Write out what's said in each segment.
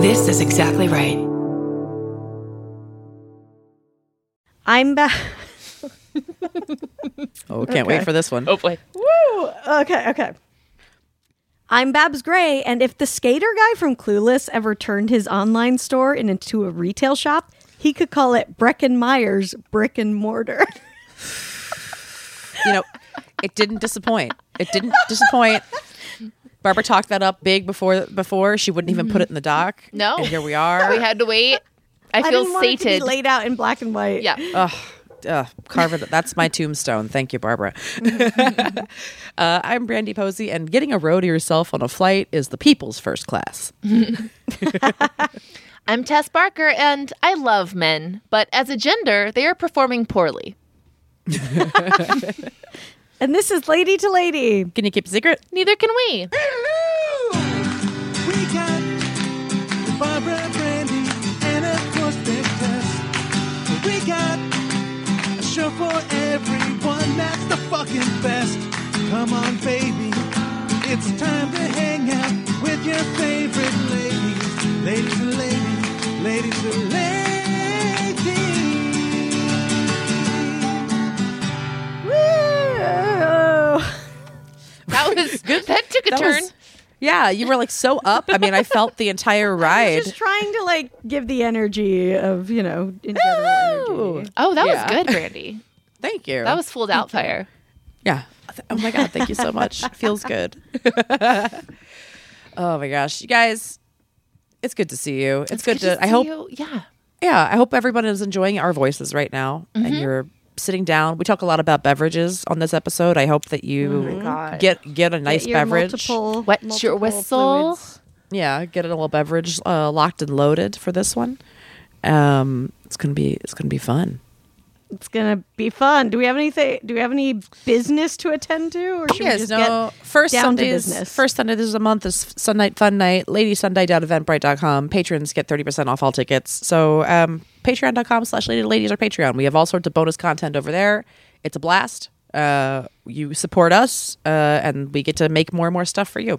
This is exactly right. I'm back. Oh, can't wait for this one. Oh boy. Woo! Okay, okay. I'm Babs Gray, and if the skater guy from Clueless ever turned his online store into a retail shop, he could call it Breckin Meyer's Brick and Mortar. You know, it didn't disappoint. It didn't disappoint. Barbara talked that up big before before she wouldn't even put it in the dock. No. and here we are. We had to wait. I I feel didn't want it to be sated. laid out in black and white. Yeah. Ugh, ugh, carve it. That's my tombstone. Thank you, Barbara. uh, I'm Brandie Posey, and getting a row to yourself on a flight is the people's first class. I'm Tess Barker, and I love men, but as a gender, they are performing poorly. And this is Lady to Lady. Can you keep a secret? Neither can we. We got Barbara Brandie and of course Big Tess. We got a show for everyone that's the fucking best. Come on, baby. It's time to hang out with your favorite ladies. Ladies and ladies, That was good. That took a That turn. was- yeah, you were like so up. I mean, I felt the entire I was ride. just trying to like give the energy of, you know, in general energy. oh, that Yeah. was good, Brandie. Thank you. That was full doubtfire. Yeah. Oh my God. Thank you so much. Feels good. oh my gosh. You guys, it's good to see you. It's, good, to, I see hope, you. Yeah. yeah, I hope everyone is enjoying our voices right now and Mm-hmm. you're sitting down. We talk a lot about beverages on this episode. I hope that you God. get get a nice Get your beverage. multiple- Wet your whistle. fluids. Yeah, get a little beverage uh, locked and loaded for this one. Um, it's gonna be it's gonna be fun. It's gonna be fun. Do we have anything? Do we have any business to attend to, or should we just no. get First down to Sundays, business? first Sunday this is a month is Sunday Fun Night Fun Night. LadySunday.eventbrite.com. Patrons get thirty percent off all tickets. So um, Patreon.com slash Lady Ladies or Patreon. We have all sorts of bonus content over there. It's a blast. Uh, you support us, uh, and we get to make more and more stuff for you.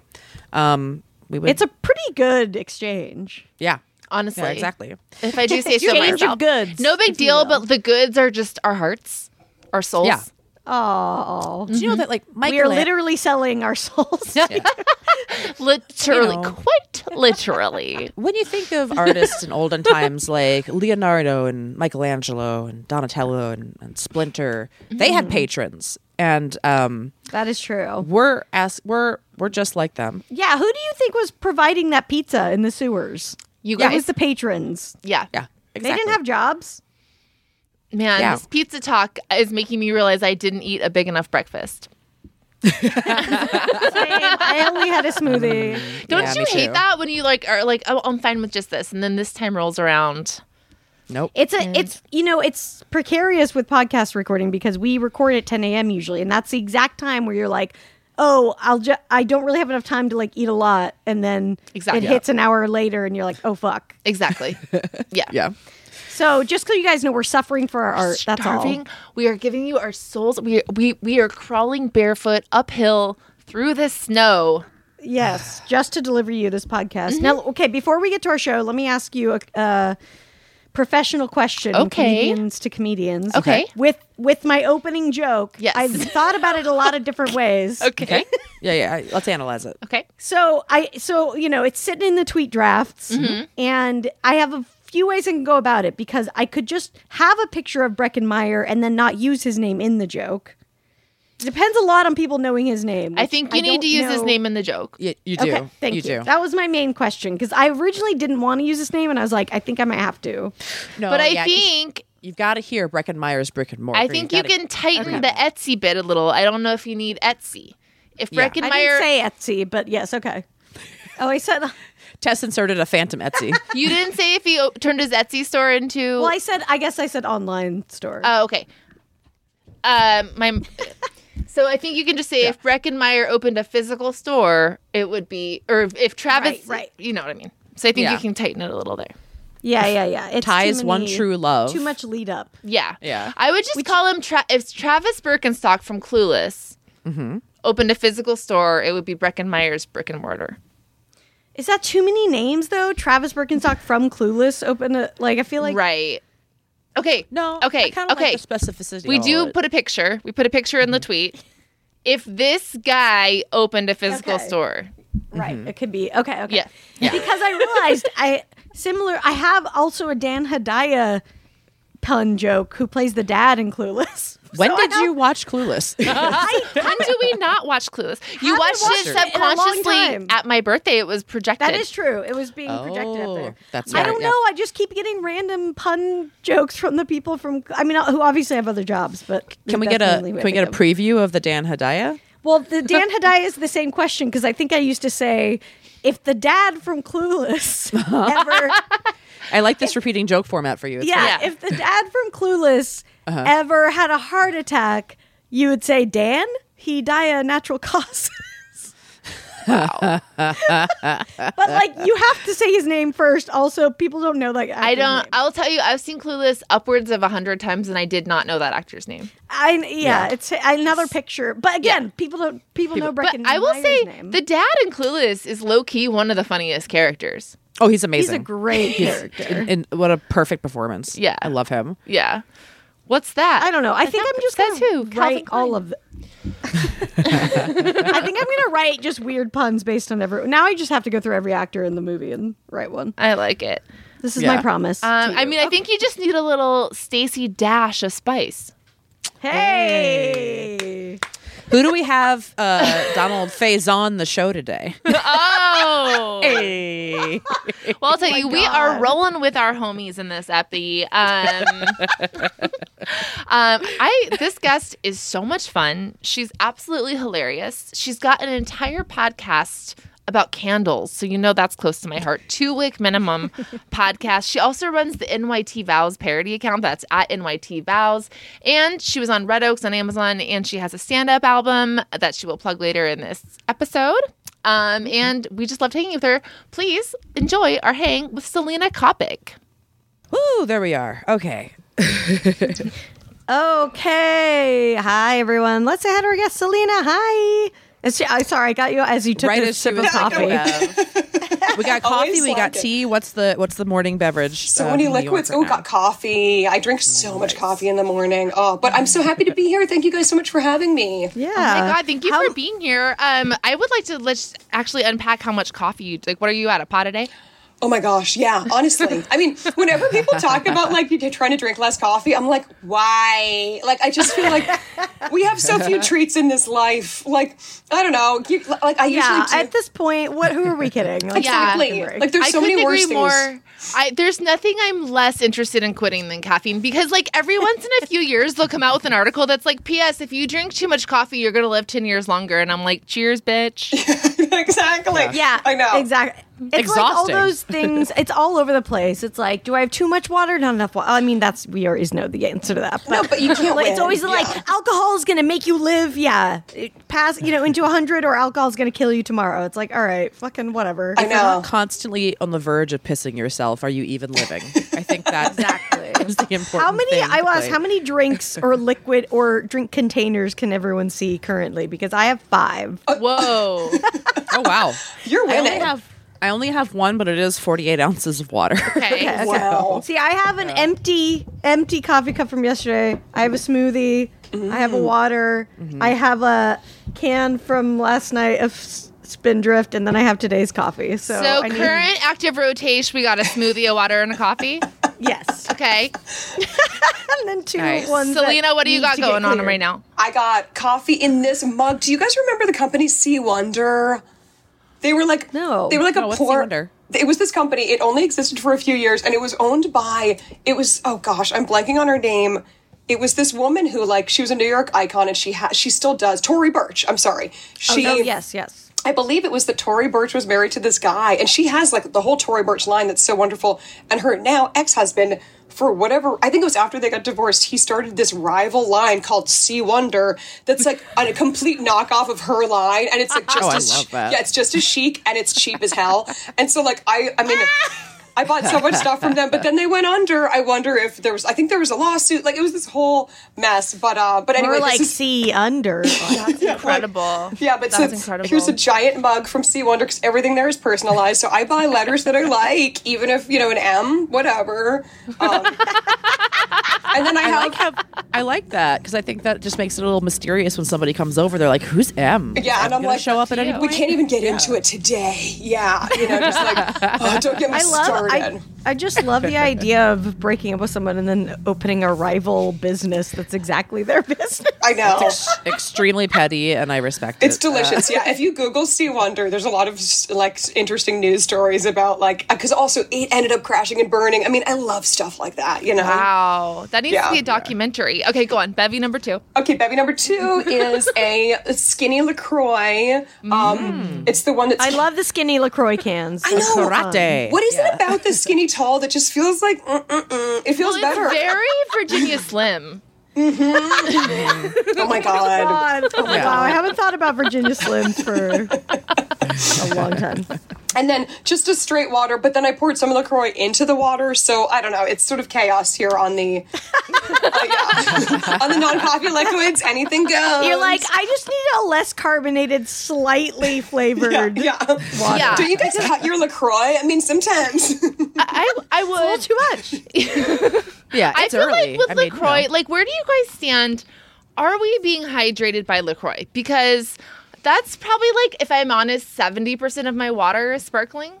Um, we would, It's a pretty good exchange. yeah, Honestly. yeah, exactly. If I do say so Exchange of myself. goods, No big deal, but the goods are just our hearts, our souls. Yeah. Oh, Do you know that like Mike we are Lan- literally selling our souls. Literally, You know. quite literally. when you think of artists in olden times like Leonardo and Michelangelo and Donatello and, and Splinter, they had patrons, and um, that is true. we're as we're we're just like them. Yeah, who do you think was providing that pizza in the sewers? You It guys. was the patrons. yeah. Yeah, They didn't have jobs. Man, Yeah. this pizza talk is making me realize I didn't eat a big enough breakfast. I only had a smoothie. Mm, Don't Yeah, you hate too. that when you like are like, oh, I'm fine with just this, and then this time rolls around. Nope. It's a, it's you know, it's precarious with podcast recording because we record at 10 a.m. usually, and that's the exact time where you're like, oh, I'll just, I don't really have enough time to like eat a lot, and then Exactly. it hits an hour later, and you're like, oh fuck. Exactly. Yeah. yeah. So just so you guys know, we're suffering for our art. That's all. Starving. We are giving you our souls. We we we are crawling barefoot uphill through the snow. Yes, just to deliver you this podcast. Mm-hmm. Now, okay, before we get to our show, let me ask you a, a professional question. Okay. comedians to comedians. Okay. with with my opening joke. Yes. I've thought about it a lot of different ways. Okay. Yeah, yeah. Let's analyze it. Okay. So I so you know it's sitting in the tweet drafts, Mm-hmm. and I have a few ways I can go about it because I could just have a picture of Breckin Meyer and then not use his name in the joke. It depends a lot on people knowing his name. I think you need to use his name in the joke. Yeah, you do. Okay, thank you. do. That was my main question because I originally didn't want to use his name, and I was like, I think I might have to. no, But I yeah, 'cause think you've got to hear Breckin Meyer's brick and mortar. I think you gotta- can tighten the Etsy bit a little. I don't know if you need Etsy. If Yeah. I Breckin Meyer, didn't say Etsy, but yes, okay. Oh, I said. Tess inserted a phantom Etsy. you didn't say if he o- turned his Etsy store into. Well, I said. I guess I said online store. Oh, okay. Um, my. So I think you can just say if Breckin Meyer opened a physical store, it would be, or if, if Travis, Right, right. You know what I mean. So I think Yeah. you can tighten it a little there. yeah, yeah, yeah. It's too Tai's one true love. Too much lead up. Yeah, Yeah. I would just call him Tra- if Travis Birkenstock from Clueless Mm-hmm. opened a physical store, it would be Breckin Meyer's Brick and Mortar. Is that too many names though? Travis Birkenstock from Clueless opened a like I feel like right. Okay. No. Okay. I okay. Like the specificity. we do put a picture. We put a picture in the mm-hmm. tweet. If this guy opened a physical Okay. store, right. Mm-hmm. It could be okay. Okay. Yeah. Yeah. Because I realized I similar. I have also a Dan Hedaya pun joke who plays the dad in Clueless. When So did you watch Clueless? when do we not watch Clueless? You watched watched it it in a long subconsciously at my birthday. It was projected. That is true. It was being projected up Oh, there. that's I don't know. I just keep getting random pun jokes from the people from. I mean, who obviously have other jobs, but Can we get a can we get a preview of the Dan Hedaya? Well, the Dan Hedaya is the same question because I think I used to say if the dad from Clueless ever, I like this repeating joke format for you. Yeah, Yeah. if the dad from Clueless Uh-huh. ever had a heart attack, you would say Dan. He die a natural causes. but like you have to say his name first. Also, people don't know like I don't. I'll tell you. I've seen Clueless upwards of a hundred times, and I did not know that actor's name. I yeah, it's another picture. But again, people don't people, know But Breckin I will say, name. the dad in Clueless is low key one of the funniest characters. Oh, he's amazing. he's a great character. and what a perfect performance. Yeah. I love him. Yeah. What's that? I don't know. I think I'm just That's gonna who? Write Klein. all of. The- I think I'm gonna write just weird puns based on every. Now I just have to go through every actor in the movie and write one. I like it. This is Yeah. my promise. Um, I you. mean, I think you just need a little Stacey Dash of spice. hey. Who do we have? Uh, Donald Faison the show today. Oh. hey. Well, I'll tell you, we are rolling with our homies in this epi. Um, um, I this guest is so much fun. She's absolutely hilarious. She's got an entire podcast about candles, so you know that's close to my heart. Two week minimum podcast. She also runs the NYT Vows parody account. That's at NYT Vows, and she was on Red Oaks on Amazon, and she has a stand up album that she will plug later in this episode. Um, and we just loved hanging with her. Please enjoy our hang with Selena Coppock. Woo, there we are. Okay. Okay. Hi everyone. Let's say hi to our guest Selena. Hi. Is she, I sorry, I got you as you took right a sip of was coffee. we got coffee. Always We got like it. tea. What's the what's the morning beverage? So uh, many in New York liquids. right Oh, now? got coffee. I drink so much coffee in the morning. Oh, but I'm so happy to be here. Thank you guys so much for having me. Yeah. Oh my god, thank you How- for being here. Um, I would like to let's actually unpack how much coffee you like. What are you at a pot a day? Oh my gosh, yeah. Honestly, I mean, whenever people talk about like you trying to drink less coffee, I'm like, why? Like, I just feel like we have so few treats in this life. Like, I don't know. You, like, I Yeah, usually do. at this point, what who are we kidding? Like, Yeah. give me a Exactly. break. Like, there's I so many worse agree things. more. I, there's nothing I'm less interested in quitting than caffeine because, like, every once in a few years they'll come out with an article that's like, "P.S. If you drink too much coffee, you're gonna live ten years longer." And I'm like, "Cheers, bitch." exactly. Yeah, I know. Exactly. It's like all those things. It's all over the place. It's like, do I have too much water? Not enough water. I mean, that's we always know the answer to that. But, No, but you can't like, it's win. always like alcohol is going to make you live. Yeah, it pass you know into a hundred, or alcohol is going to kill you tomorrow. It's like, all right, fucking whatever. I If you're know. constantly on the verge of pissing yourself, are you even living? I think that Exactly. is the important. How many? thing I was. How many drinks or liquid or drink containers can everyone see currently? Because I have five. Whoa. Oh wow! You're I only winning. have I only have one, but it is 48 ounces of water. Okay. wow. See, I have an empty, empty coffee cup from yesterday. I have a smoothie. I have a mm-hmm. water. Mm-hmm. I have a can from last night of S- Spindrift, and then I have today's coffee. So, So I need- current active rotation, we got a smoothie, a water, and a coffee. yes, Okay, and then two Nice. ones. Selena, what do you got going on right now? I got coffee in this mug. Do you guys remember the company C. Wonder? They were like No. They were like No, a poor. It was this company. It only existed for a few years, and it was owned by. It was oh gosh, I'm blanking on her name. It was this woman who like she was a New York icon, and she had she still does. Tory Burch. I'm sorry. She Oh yes, yes. I believe it was that Tory Burch was married to this guy, and she has like the whole Tory Burch line that's so wonderful. And her now ex husband, for whatever, I think it was after they got divorced, he started this rival line called C. Wonder that's like a complete knockoff of her line, and it's like oh, just Oh, I as love that. yeah, it's just as chic and it's cheap as hell. And so like I, I mean. I bought so much stuff from them, but then they went under. I wonder if there was. I think there was a lawsuit. Like it was this whole mess. But uh, but anyway, Or like this is, see under. That's incredible. yeah, but so that's it's- incredible. here's a giant mug from C. Wonder because everything there is personalized. So I buy letters that I like, even if you know an M, whatever. Um, and then I, I have like how I like that because I think that just makes it a little mysterious when somebody comes over. They're like, "Who's M?" Yeah, and I'm like, show up at any you. we can't even get into it today. Yeah, you know, just like oh, don't get me I love. started. I, I just love the idea of breaking up with someone and then opening a rival business that's exactly their business. I know. Extremely petty, and I respect It's it. Uh, delicious. yeah, if you Google C. Wonder, there's a lot of like interesting news stories about like because also it ended up crashing and burning. I mean, I love stuff like that. You know. Wow, that needs Yeah. to be a documentary. Okay, go on. Bevy number two. Okay, bevy number two is a skinny Lacroix. Um, it's the one that's I love the skinny Lacroix cans. I know. karate. What is it about the skinny tall that just feels like mm, mm, mm. it feels Well, better? it's very Virginia Slim. Mm-hmm. oh my god. God. Oh, Yeah. god. I haven't thought about Virginia Slims for a long time. And then just a straight water, but then I poured some of the LaCroix into the water, so I don't know. It's sort of chaos here on the uh, yeah. on the non-coffee liquids. Anything goes. You're like, I just need a less carbonated, slightly flavored yeah. water. Yeah. Do you guys cut your LaCroix? I mean, sometimes. I, little would. too much. yeah, I it's feel early. like with I mean, you Lacroix, know. like where do you guys stand? Are we being hydrated by Lacroix? Because that's probably like, if I'm honest, seventy percent of my water is sparkling.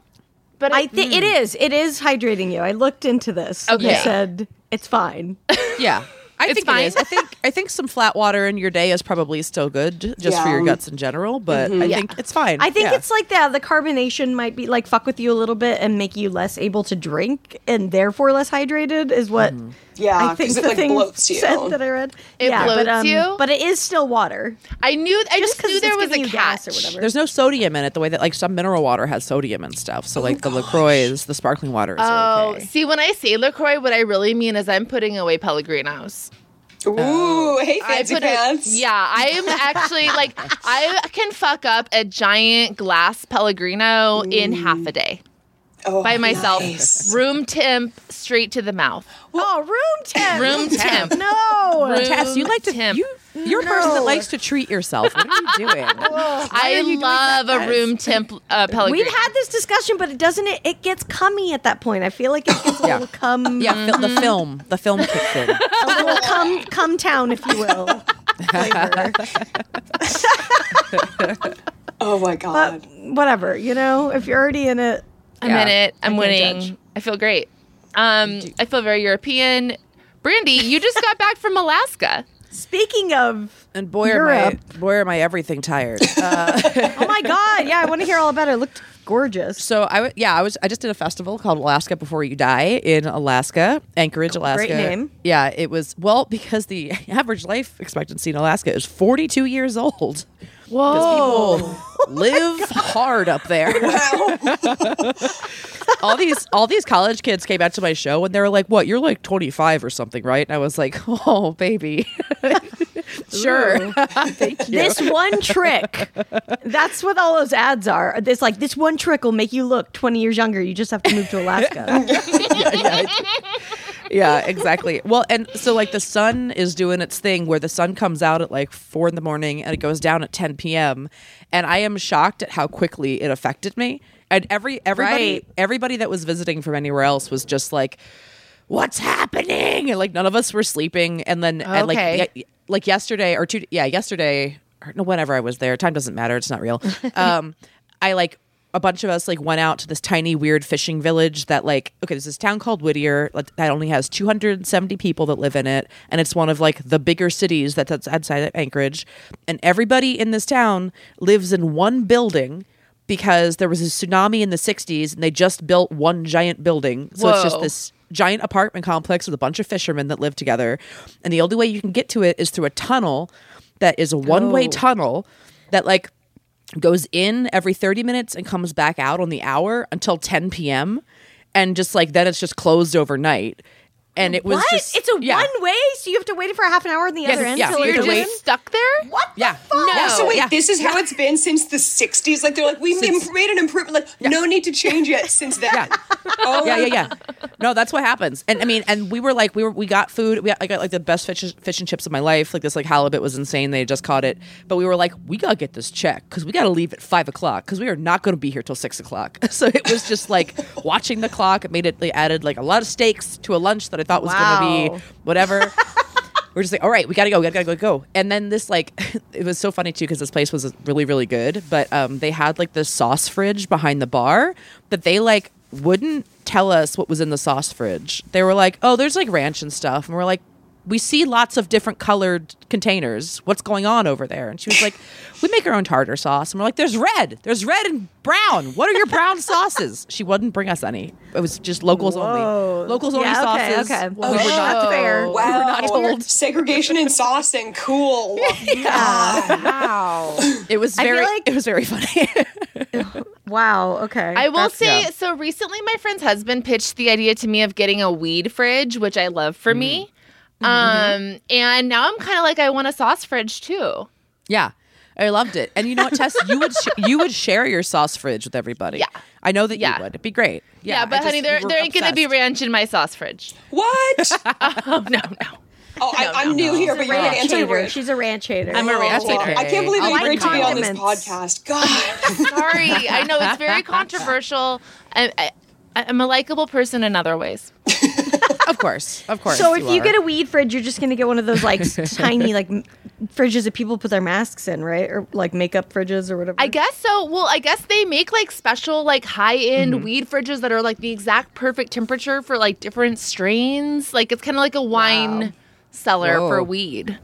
But I think it mm. is. It is hydrating you. I looked into this. and Okay. They said it's fine. yeah. I It's think fine. it is. I think I think some flat water in your day is probably still good, j- just for your guts in general. But mm-hmm. I Yeah. think it's fine. I think Yeah. it's like that. The carbonation might be like fuck with you a little bit and make you less able to drink and therefore less hydrated. Is what mm-hmm. Yeah, I think because it the like thing bloats you. said that I read. It yeah, but, um, you? but it is still water. I knew. I just, 'cause knew there was a you gas catch. or whatever. There's no sodium in it the way that like some mineral water has sodium and stuff. So like the Lacroix, is the sparkling waters. Oh, okay. see, when I say Lacroix, what I really mean is I'm putting away Pellegrinos. Ooh, hey, fancy put it- pants. yeah, I am actually like I can fuck up a giant glass Pellegrino in half a day oh, by myself, nice. room temp, straight to the mouth. oh, room temp. Room temp. No. Room Tess, you like to temp. you you're a person that likes to treat yourself. What are you doing? I love a room temp uh, Pellegrino. We've had this discussion, but it doesn't. It, it gets cummy at that point. I feel like it gets a Yeah. little cum. yeah, fil- the film, the film kicks in. a little cum cum town, if you will. Oh my god. But whatever, you know, if you're already in it, I'm Yeah, in it. I'm can't winning. judge. I feel great. Um, I feel very European. Brandie, you just got back from Alaska. Speaking of, And boy, are my Europe. boy, are my everything tired. Uh, oh my god, yeah, I want to hear all about it. It looked gorgeous. so I, w- yeah, I was, I just did a festival called Alaska Before You Die in Alaska, Anchorage, Alaska. Great name. Yeah, it was well because the average life expectancy in Alaska is 42 years old. Whoa. People live oh hard up there. all these all these college kids came out to my show and they were like, "What? You're like 25 or something, right?" And I was like, "Oh, baby, sure." Thank you. This one trick, that's what all those ads are. It's like, this one trick will make you look 20 years younger. You just have to move to Alaska. yeah, yeah, exactly. Well, and so like the sun is doing its thing where the sun comes out at like four in the morning and it goes down at 10 p.m. And I am shocked at how quickly it affected me. And every everybody Right. everybody that was visiting from anywhere else was just like, "What's happening?" And like none of us were sleeping. And then and like Okay. ye- like yesterday or two yeah yesterday or no whenever I was there time doesn't matter it's not real. Um, I like a bunch of us like went out to this tiny weird fishing village that like okay there's this town called Whittier that only has 270 people that live in it and it's one of like the bigger cities that- that's outside of Anchorage and everybody in this town lives in one building because there was a tsunami in the 60s and they just built one giant building so it's just this giant apartment complex with a bunch of fishermen that live together and the only way you can get to it is through a tunnel that is a one-way Oh. tunnel that like goes in every 30 minutes and comes back out on the hour until 10 p.m. and just like then it's just closed overnight. And it was what? just it's a yeah. one way, so you have to wait for a half an hour on the other end yeah. So You're to goes wait. in? just stuck there? What? Yeah. No. So wait, yeah. this is how it's been since the '60s. Like they're like, we Since- made an improvement. Like, no need to change it since then. Yeah. Oh, yeah, yeah, yeah. Oh. No, that's what happens. And I mean, and we were like, we were, we got food. We got, I got like the best fish, fish and chips of my life. Like this, like halibut was insane. They had just caught it, but we were like, we gotta get this check because we gotta leave at five o'clock because we are not gonna be here till six o'clock. So it was just like watching the clock. It made it. They added like a lot of steaks to a lunch that I thought was gonna be whatever. we're just like, all right, we gotta go, we gotta go, go. And then this like, it was so funny too because this place was really, really good. But um, they had like this sauce fridge behind the bar that they like wouldn't tell us what was in the sauce fridge. They were like, oh, there's like ranch and stuff, and we're like. We see lots of different colored containers. What's going on over there? And she was like, "We make our own tartar sauce." And we're like, "There's red. There's red and brown. What are your brown sauces?" She wouldn't bring us any. It was just locals Whoa. only. Locals only okay, sauces. okay. We were not fair. Wow. We were not told. Segregation and saucing. Cool. Wow. It was very. like- it was very funny. wow. Okay. I will That's- say yeah. so recently my friend's husband pitched the idea to me of getting a weed fridge, which I love for mm. me. Um and now I'm kind of like I want a sauce fridge too. yeah, I loved it. And you know what, Tess? You would sh- you would share your sauce fridge with everybody. Yeah. I know that Yeah. you would. It'd be great. Yeah, Yeah, but I honey, there there ain't gonna be ranch in my sauce fridge. What? Oh no, no. Oh, I, I'm new here, but you're an ranch hater. anti-ranch. She's a ranch hater. I'm a ranch hater. okay. I can't believe I you like agreed to be on this podcast. God. Sorry, I know it's very controversial. I, I, I'm a likable person in other ways. Of course, of course. So if you are. get a weed fridge, you're just gonna get one of those like tiny like fridges that people put their masks in, right? Or like makeup fridges or whatever. I guess so. Well, I guess they make like special, like high end Mm-hmm. weed fridges that are like the exact perfect temperature for like different strains. Like it's kind of like a wine cellar Whoa. for weed.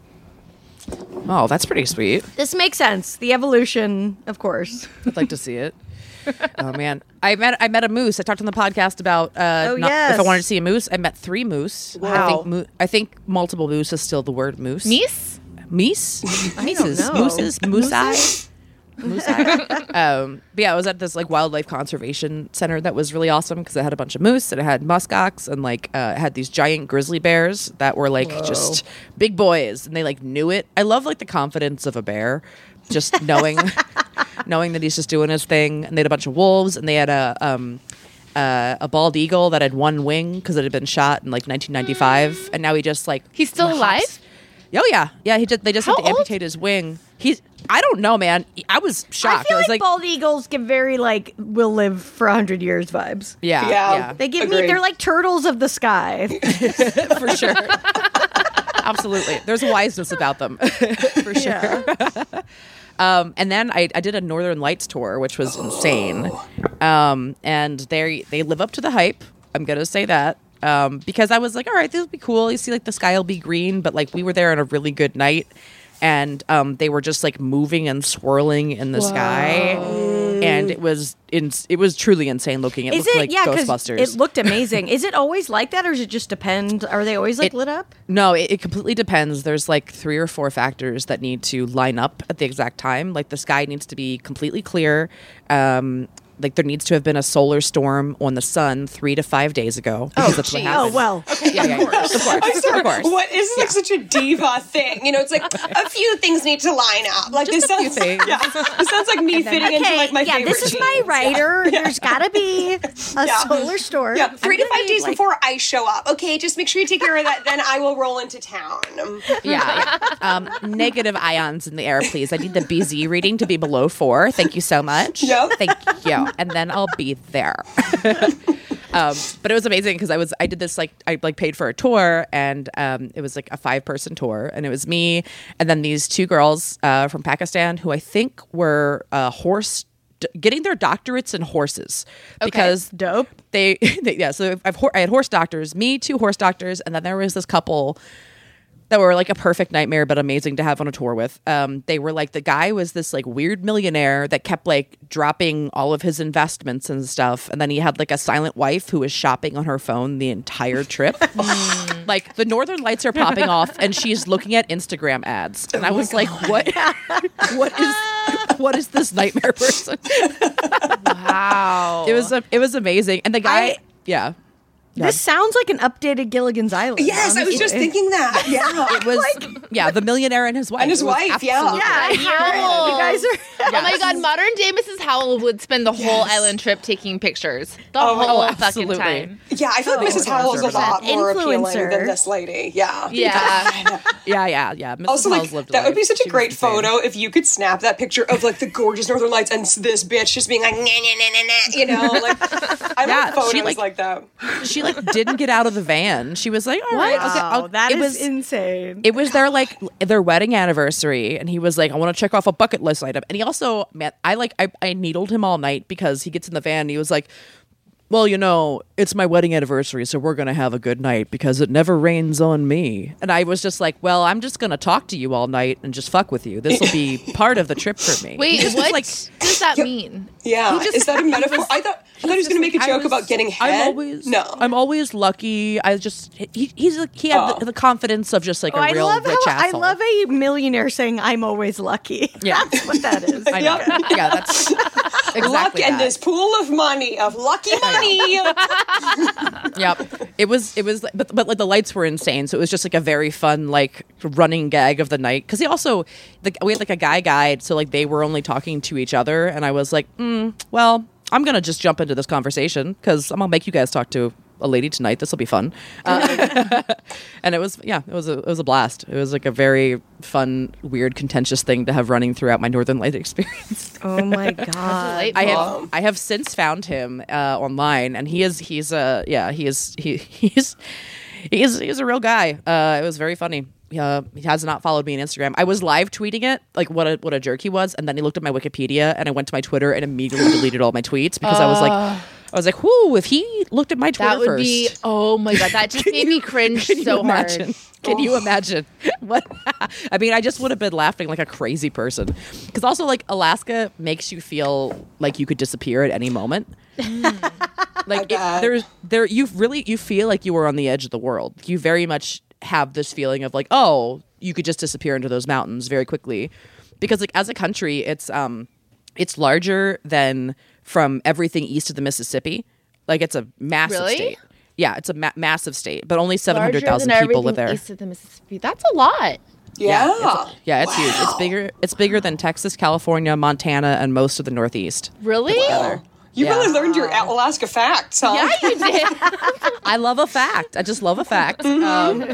oh, that's pretty sweet. This makes sense. The evolution, of course. I'd like to see it. oh man, I met I met a moose. I talked on the podcast about uh, Oh, not- if I wanted to see a moose. I met three moose. I Wow. think mo- I think multiple moose is still the word moose. Meese? Meese? Mises? know. Mooses? Moosei? Moosei? um, but yeah, I was at this like wildlife conservation center that was really awesome because it had a bunch of moose and it had muskox and like uh, it had these giant grizzly bears that were like just big boys and they like knew it. I love like the confidence of a bear, just knowing knowing that he's just doing his thing. And they had a bunch of wolves and they had a um, uh, a bald eagle that had one wing because it had been shot in like 1995, and now he just like He's still hops- alive? Oh yeah, yeah. He just they just How had to old? amputate his wing. He's I don't know, man. I was I shocked. feel was like, bald eagles give very like will live for hundred years vibes. yeah, Yeah. yeah, They give me Agreed. they're like turtles of the sky. for sure. Absolutely, there's a wiseness about them, for sure. Um, and then I, I did a Northern Lights tour, which was insane. Um, and they they live up to the hype. I'm gonna say that um, because I was like, all right, this will be cool. You see, like the sky will be green, but like we were there on a really good night, and um, they were just like moving and swirling in the sky, and it was in, it was truly insane looking. It Is looked it like yeah? Ghostbusters. it looked amazing. Is it always like that, or does it just depend? Are they always like It- lit up? No, it, it completely depends. There's like three or four factors that need to line up at the exact time. Like the sky needs to be completely clear. Um, like there needs to have been a solar storm on the sun three to five days ago. because that's what geez. Oh well. Okay, yeah, yeah. of course, I'm sorry. of course. What is like such a diva thing? You know, it's like a few things need to line up. Like this a few sounds. things. Yeah, this sounds like me fitting into like my yeah, favorite. this is my jeans. writer. There's got to be a Yeah. solar storm. Yeah, 3 I'm to five need, days like- before I show up. Okay, just make sure you take care of that. Then I will roll into town. yeah. yeah. Um, negative ions in the air, please. I need the BZ reading to be below four. Thank you so much. Yep. Thank you. And then I'll be there. um, but it was amazing because I was I did this like I like paid for a tour and um, it was like a five person tour and it was me and then these two girls uh, from Pakistan who I think were uh, horse getting their doctorates in horses because Dope. they, they yeah so I've I had horse doctors me two horse doctors and then there was this couple that were like a perfect nightmare but amazing to have on a tour with. Um they were like the guy was this like weird millionaire that kept like dropping all of his investments and stuff and then he had like a silent wife who was shopping on her phone the entire trip. Like the northern lights are popping off and she's looking at instagram ads. And i was like what what is what is this nightmare person? Wow. it was a, it was amazing. And the guy I- yeah This sounds like an updated Gilligan's Island. Yes, I was just honestly. thinking that. Yeah. It was like, yeah, the millionaire and his wife. And his wife, yeah. absolutely- Yeah, Howell. you guys are. Oh my god, modern day Mrs. Howell would spend the whole island trip taking pictures. The Oh, whole oh, fucking time. Yeah, I feel like Mrs. Howell's a lot more appealing than this lady. Yeah. Yeah. Yeah, yeah, yeah. Mrs. Also, Howell's like lived a that would be such a was great photo if you could snap that picture of like the gorgeous Northern Lights and this bitch just being like, nah, nah, nah, nah, nah, you know, like I Yeah, love photos she, like- like, that. She like didn't get out of the van. She was like, "All right, okay, I'll- that it is was insane. it was their like their wedding anniversary and he was like i want to check off a bucket list item and he also man i like I, I needled him all night because he gets in the van and he was like well you know it's my wedding anniversary so we're gonna have a good night because it never rains on me and i was just like well i'm just gonna talk to you all night and just fuck with you this will be part of the trip for me Wait, He just what like does that mean? Yeah, just- is that a metaphor? was- I thought I thought he was going to make a joke was- about getting head. I'm always no. I'm always lucky. I just he, he's like he had Oh. the, the confidence of just like Oh, a I real love rich how I love a millionaire saying I'm always lucky. Yeah. That's what that is. I know. yeah, that's exactly Luck and this pool of money of lucky money. Yep. It was it was but but like the lights were insane. So it was just like a very fun like running gag of the night cuz he also the, we had like a guy guide so like they were only talking to each other and I was like, mm, well, I'm going to just jump into this conversation cuz I'm going to make you guys talk to a lady tonight. This will be fun. Uh, and it was yeah, it was a it was a blast. It was like a very fun, weird, contentious thing to have running throughout my Northern Light experience. Oh my god. I have I have since found him uh, online, and he is he's a yeah he is he he's he's he's a real guy. Uh, it was very funny. Uh, he has not followed me on Instagram. I was live tweeting it, like what a what a jerk he was, and then he looked at my Wikipedia, and I went to my Twitter and immediately deleted all my tweets because I was like, I was like, whoo! If he looked at my Twitter That would first, be oh my god, that just made me cringe can you so imagine? hard. Can you imagine what? I mean, I just would have been laughing like a crazy person. Because also, like Alaska makes you feel like you could disappear at any moment. like it, there's there you really you feel like you were on the edge of the world. You very much have this feeling of like, oh, you could just disappear into those mountains very quickly. Because like as a country, it's um it's larger than from everything east of the Mississippi. Like it's a massive Really? state. Yeah, it's a ma- massive state, but only seven hundred thousand Larger hundred thousand than people live everything there. East of the Mississippi. That's a lot. Yeah. it's, yeah, it's huge. It's bigger. It's bigger than Texas, California, Montana, and most of the Northeast. Really? You Yeah. really learned your Alaska facts, huh? Yeah, you did. I love a fact. I just love a fact. Um,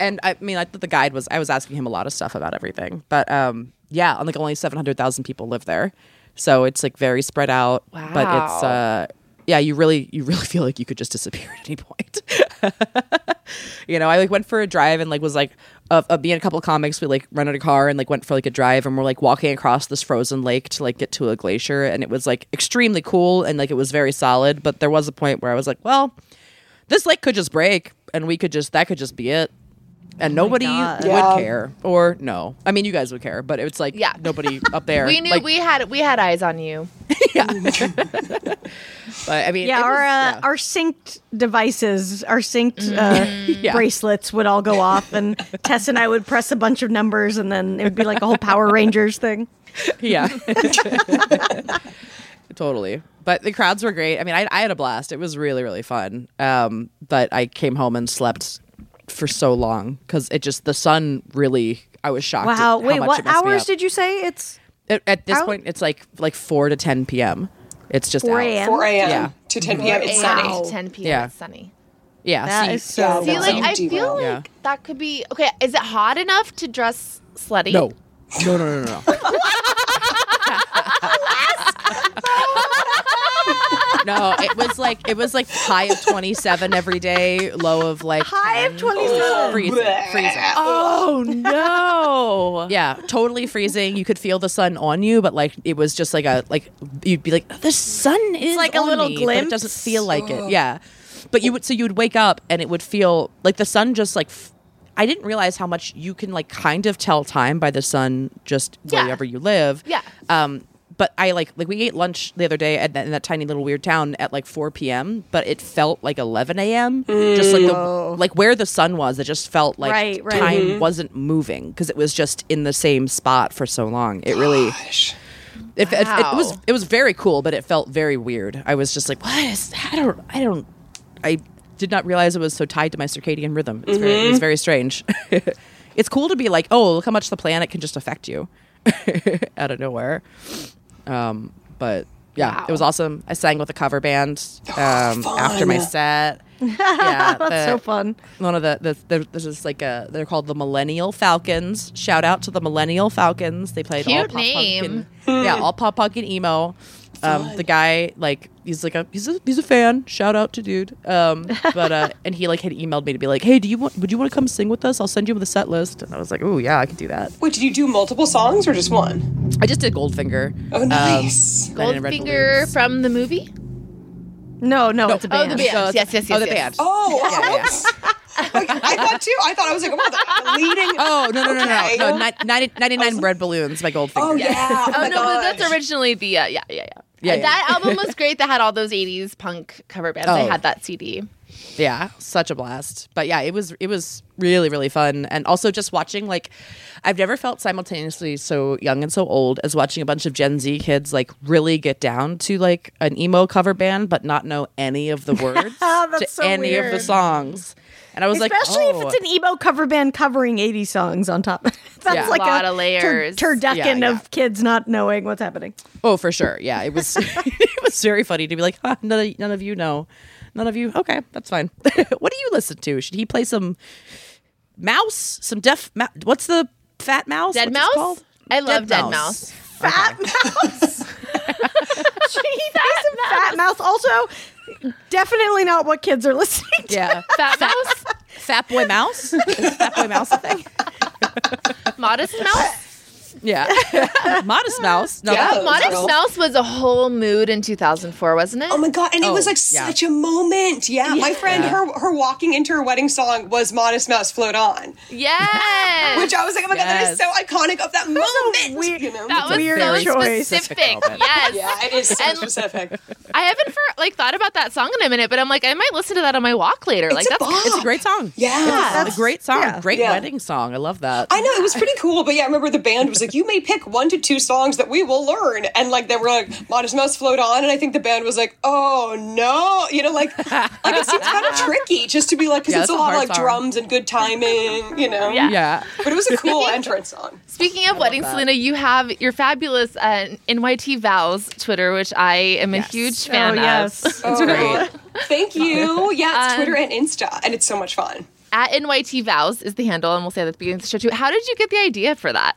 and I mean, I thought the guide was. I was asking him a lot of stuff about everything, but um, yeah, like only seven hundred thousand people live there, so it's like very spread out. But it's uh, yeah, you really you really feel like you could just disappear at any point. you know, I like went for a drive and like was like of, of being a couple of comics. We like rented a car and like went for like a drive and we're like walking across this frozen lake to like get to a glacier and it was like extremely cool and like it was very solid. But there was a point where I was like, well, this lake could just break and we could just that could just be it. And nobody God. would Yeah. care, or no. I mean, you guys would care, but it's like Yeah. nobody up there. we knew like, we had we had eyes on you. But I mean, Yeah, it our was- uh, yeah. our synced devices, our synced uh, Yeah. bracelets would all go off, and Tess and I would press a bunch of numbers, and then it would be like a whole Power Rangers thing. Yeah. totally. But the crowds were great. I mean, I, I had a blast. It was really, really fun. Um, but I came home and slept for so long because it just, the sun really, I was shocked. at Wow! how Wait, much what it hours did you say it's? At, at this How- point, it's like like 4 to 10 p.m. It's just 4 a.m.? 4 a.m. Yeah. to 10 p.m. It's sunny. 10 p.m. Yeah. It's sunny. Yeah. That see- is so. See, like I feel like Yeah. that could be okay. Is it hot enough to dress slutty? no. No, no, no, no. no, it was like it was like high of 27 every day, low of like High of 10. twenty-seven. freezing, freezing. Oh no! Yeah, totally freezing. You could feel the sun on you, but like it was just like a like you'd be like the sun is like a little me," but It doesn't feel like it. Yeah, but you would so you would wake up and it would feel like the sun just like. F- I didn't realize how much you can like kind of tell time by the sun just Yeah. wherever you live. Yeah. Um, but I like like we ate lunch the other day at that, in that tiny little weird town at like 4 p.m. But it felt like 11 a.m. Just like the mm. like where the sun was, it just felt like Right, right. time mm-hmm. wasn't moving because it was just in the same spot for so long. It really Gosh. it, it, it was it was very cool, but it felt very weird. I was just like, what is I don't I don't I did not realize it was so tied to my circadian rhythm. It's, very, it's mm-hmm. very strange. it's cool to be like, oh, look how much the planet can just affect you out of nowhere. Um, but yeah, Wow. it was awesome. I sang with a cover band um, after my set. Yeah, That's the- so fun. one of the, the, the there's just like a they're called the Millennial Falcons. Shout out to the Millennial Falcons. They played all pop name. punk and, yeah, all pop punk and emo. Um, the guy like he's like a he's a he's a fan. Shout out to dude. Um, but uh, and he like had emailed me to be like, hey, do you want would you want to come sing with us? I'll send you the set list. And I was like, oh yeah, I can do that. Wait, did you do multiple songs or just one? I just did Goldfinger. Oh, nice. Um, Goldfinger from the movie. No, no, it's a band. Oh, the band. Oh, yes, yes, yes. Oh, the yes. band. Oh, Yeah, yeah. oops. I thought too. I thought I was like, oh, the leading. Oh no no no Okay. no no! Ni- 90, 99 Red Balloons by Goldfinger. Oh, yeah. Oh, Oh, my no, but that's originally the uh, yeah, yeah, yeah. Yeah, And yeah. That album was great. That had all those '80s punk cover bands. I Oh. had that CD. yeah such a blast but yeah it was it was really really fun and also just watching like i've never felt simultaneously so young and so old as watching a bunch of gen z kids like really get down to like an emo cover band but not know any of the words That's to so any of the songs and i was Especially like oh. if it's oh. an emo cover band covering 80 songs on top. That's Yeah. like Lot a of layers. Tur- turducken Yeah, yeah. of kids not knowing what's happening. oh for sure yeah it was it was very funny to be like huh, none, of, none of you know none of you okay that's fine what do you listen to should he play some mouse some deaf ma- what's the fat mouse Dead What's Mouse. called? I love Dead Mouse. Fat mouse. She some fat mouse. Also, definitely not what kids are listening to. Yeah. Fat Mouse, Fat Boy Mouse? Is Fat Boy Mouse a thing? Modest Mouse. Yeah. Modest Mouse. No, Yeah. Modest girl. Mouse was a whole mood in 2004, wasn't it? Oh my god! And it was Oh, like yeah. such a moment. Yeah, my friend, Yeah. her her walking into her wedding song was "Modest Mouse Float On," yes. which I was like, oh my god, that is so iconic of that moment. weird- you know? that was weird so choice. specific. Yes. yeah, it is so And- specific. I haven't for, like thought about that song in a minute, but I'm like, I might listen to that on my walk later. like a that's bop. it's a great song. Yeah. It's a great song. yeah. Great Yeah. wedding song. I love that. I know it was pretty cool, but yeah, I remember the band was like, "You may pick one to two songs that we will learn," and like they were like, "Modest Mouse Float On," and I think the band was like, "Oh no," you know, like like it seems kind of tricky just to be like because Yeah, it's a it's lot of like song. drums and good timing, you know. Yeah. yeah. But it was a cool entrance song. Speaking of weddings, that. Selena, you have your fabulous uh, NYT Vows Twitter, which I am a huge fan oh, yes. It's Oh, great. Thank you. Yeah, it's Um, Twitter and Insta, and it's so much fun. At NYT Vows is the handle, and we'll say that at the beginning of the show too. How did you get the idea for that?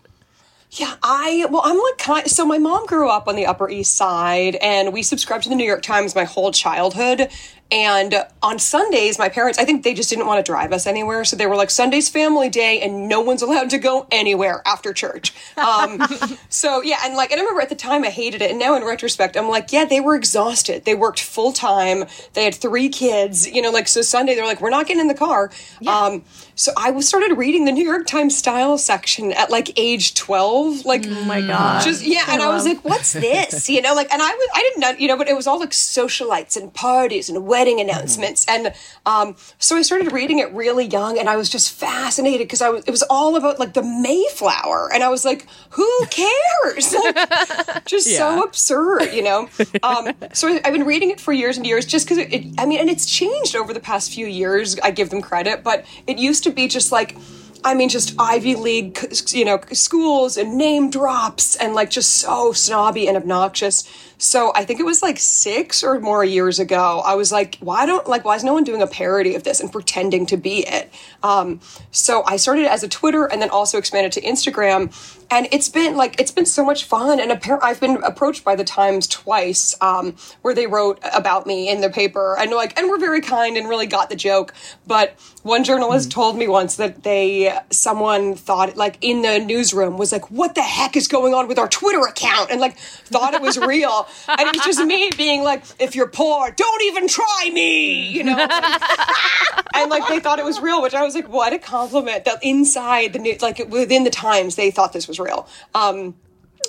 Yeah, I well, I'm like kind. So my mom grew up on the Upper East Side, and we subscribed to the New York Times my whole childhood. And on Sundays, my parents, I think they just didn't want to drive us anywhere, so they were like Sunday's family day, and no one's allowed to go anywhere after church. Um, so yeah, and like, and I remember at the time I hated it, and now in retrospect, I'm like, yeah, they were exhausted. They worked full time. They had three kids, you know, like so Sunday they're like, we're not getting in the car. Um, so I was started reading the New York Times style section at like age 12, like Oh my god. just yeah, and I was like, "What's this?" You know, like, and I was I didn't know, you know, but it was all like socialites and parties and wedding announcements, and um, so I started reading it really young, and I was just fascinated because I was it was all about like the Mayflower, and I was like, "Who cares?" Like, just so absurd, you know. Um, so I've been reading it for years and years, just because it, it. I mean, and it's changed over the past few years. I give them credit, but it used to be just like. I mean, just Ivy League, you know, schools and name drops and like just so snobby and obnoxious. So I think it was like six or more years ago. I was like, why don't like why is no one doing a parody of this and pretending to be it? Um, so I started as a Twitter and then also expanded to Instagram, and it's been like it's been so much fun. And appar- I've been approached by the Times twice, um, where they wrote about me in the paper, and like and were very kind and really got the joke. But one journalist told me once that they someone thought like in the newsroom was like, what the heck is going on with our Twitter account, and like thought it was real, and it was just me being like, if you're poor, don't even try me, you know. and like they thought it was real, which I was like, what a compliment that inside the new, like within the Times, they thought this was real. Um,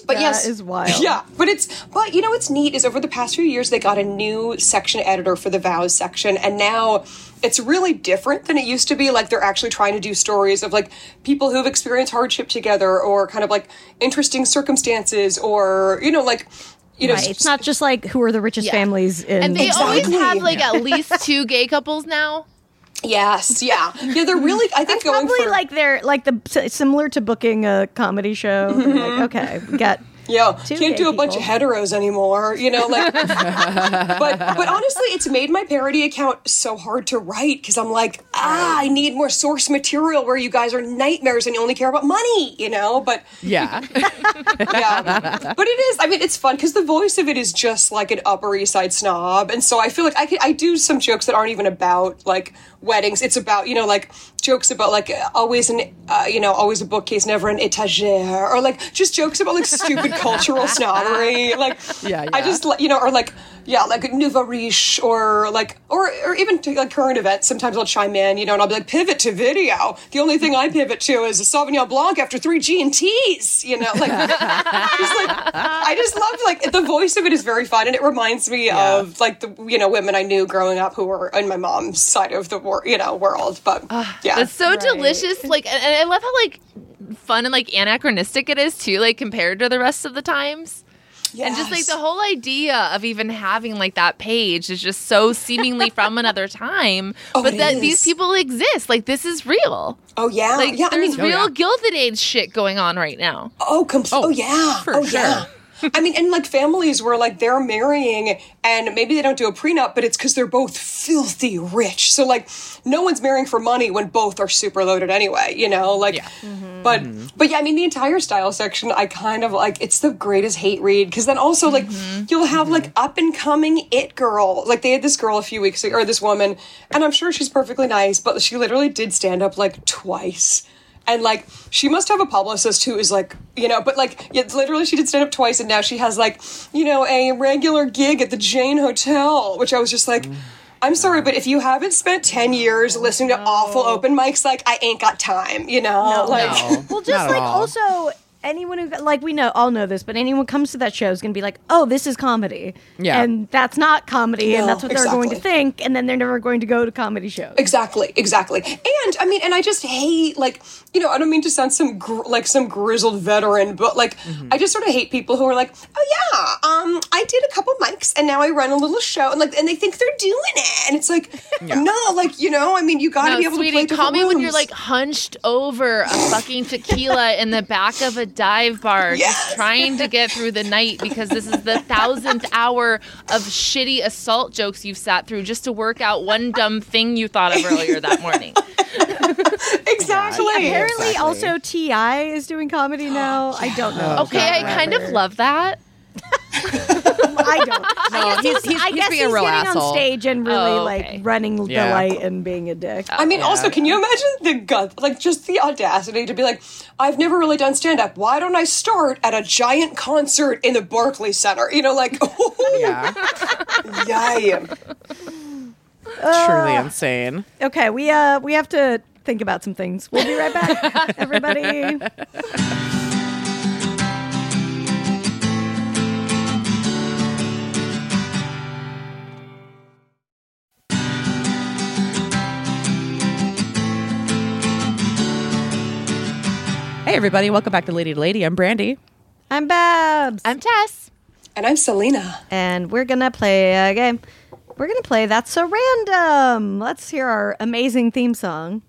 but That yes, is wild. Yeah, but it's but you know what's neat is over the past few years they got a new section editor for the vows section, and now it's really different than it used to be. Like they're actually trying to do stories of like people who've experienced hardship together, or kind of like interesting circumstances, or you know like you know, Right. It's not just like who are the richest Yeah. families in And they always have like at least two gay couples now. Yes, yeah, yeah. They're really. I think going probably for like they're like the similar to booking a comedy show. Like, mm-hmm. okay, we got Yeah, Two can't do a bunch of heteros anymore. You know, like. but but honestly, it's made my parody account so hard to write because I'm like, ah, I need more source material where you guys are nightmares and you only care about money. You know, but Yeah. yeah, but it is. I mean, it's fun because the voice of it is just like an Upper East Side snob, and so I feel like I can I do some jokes that aren't even about like weddings. It's about you know like jokes about like always an uh, you know always a bookcase, never an etagere, or like just jokes about like stupid cultural snobbery. Like Yeah, I just you know or like yeah like nouveau riche or like or or even to, like current events. Sometimes I'll chime in, you know, and I'll be like pivot to video. The only thing I pivot to is a Sauvignon Blanc after three G and T's. You know, like just like I just love like the voice of it is very fun, and it reminds me Yeah. of like the you know women I knew growing up who were in my mom's side of the wor- you know world. But yeah, It's so delicious. Like, and and I love how like fun and like anachronistic it is too, like compared to the rest of the times. And just like the whole idea of even having like that page is just so seemingly from another time. Oh, but it that is. these people exist. Like this is real. oh yeah, Like yeah. I there's mean, real oh, yeah. Gilded Age shit going on right now. Oh, com- oh, oh yeah. for oh, sure. yeah. I mean, and like families where like they're marrying and maybe they don't do a prenup, but it's because they're both filthy rich. So like, no one's marrying for money when both are super loaded anyway. You know, like, mm-hmm. but mm-hmm. but yeah, I mean, the entire style section, I kind of like. It's the greatest hate read because then also like mm-hmm. you'll have like up and coming it girl. Like they had this girl a few weeks ago, or this woman, and I'm sure she's perfectly nice, but she literally did stand up like twice. And like she must have a publicist who is like, you know, but like yeah, literally she did stand up twice and now she has like, you know, a regular gig at the Jane Hotel, which I was just like, I'm sorry, but if you haven't spent 10 years listening to awful open mics, like I ain't got time, you know? like No. Well, just like all. also anyone who like we know all know this, but anyone comes to that show is going to be like, "Oh, this is comedy," Yeah. and that's not comedy, and that's what they're going to think, and then they're never going to go to comedy shows. Exactly, exactly. And I mean, and I just hate like you know I don't mean to sound some gr- like some grizzled veteran, but like I just sort of hate people who are like, oh yeah, um, I did a couple mics and now I run a little show and like and they think they're doing it, and it's like no, like you know, I mean, you got to No, be able sweetie, to play call me different when you're like hunched over a fucking tequila in the back of a dive bar, Yes. just trying to get through the night because this is the thousandth hour of shitty assault jokes you've sat through just to work out one dumb thing you thought of earlier that morning. exactly. Apparently, Exactly. also T.I. is doing comedy now. I don't know. Okay, I kind of love that. I don't. No, he's, he's, I he's guess being a he's real getting asshole. on stage and really Oh, like running Yeah. the light and being a dick. I mean, also, can you imagine the gut, like just the audacity to be like, I've never really done stand up. Why don't I start at a giant concert in the Barclays Center? You know, like, Yeah. yay. Truly insane. Okay, we uh we have to think about some things. We'll be right back, everybody. Hey, everybody. Welcome back to Lady to Lady. I'm Brandie. I'm Babs, I'm Tess. And I'm Selena. and we're gonna play a game. We're gonna play That's So Random. Let's hear our amazing theme song.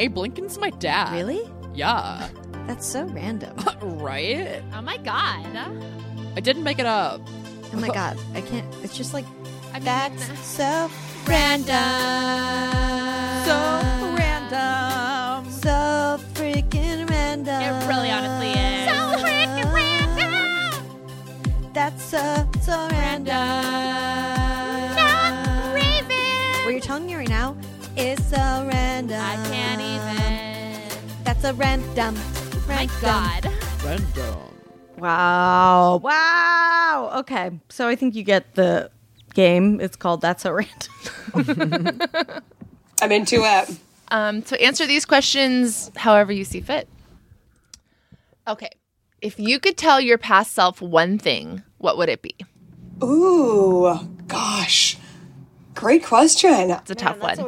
Abe Lincoln's my dad. Really? Yeah. That's so random. right? Oh my god. I didn't make it up. Oh my god, I can't. It's just like I mean, that's so random. So random. So freaking random. It really honestly is. So freaking random. That's so so random. What you're telling me right now is so random. I can't even. That's a random. My god. Random. Wow. Wow. Okay. So I think you get the game. It's called That's So Random. I'm into it. Um, so answer these questions however you see fit. Okay. If you could tell your past self one thing, what would it be? Ooh, gosh. Great question. It's a tough one.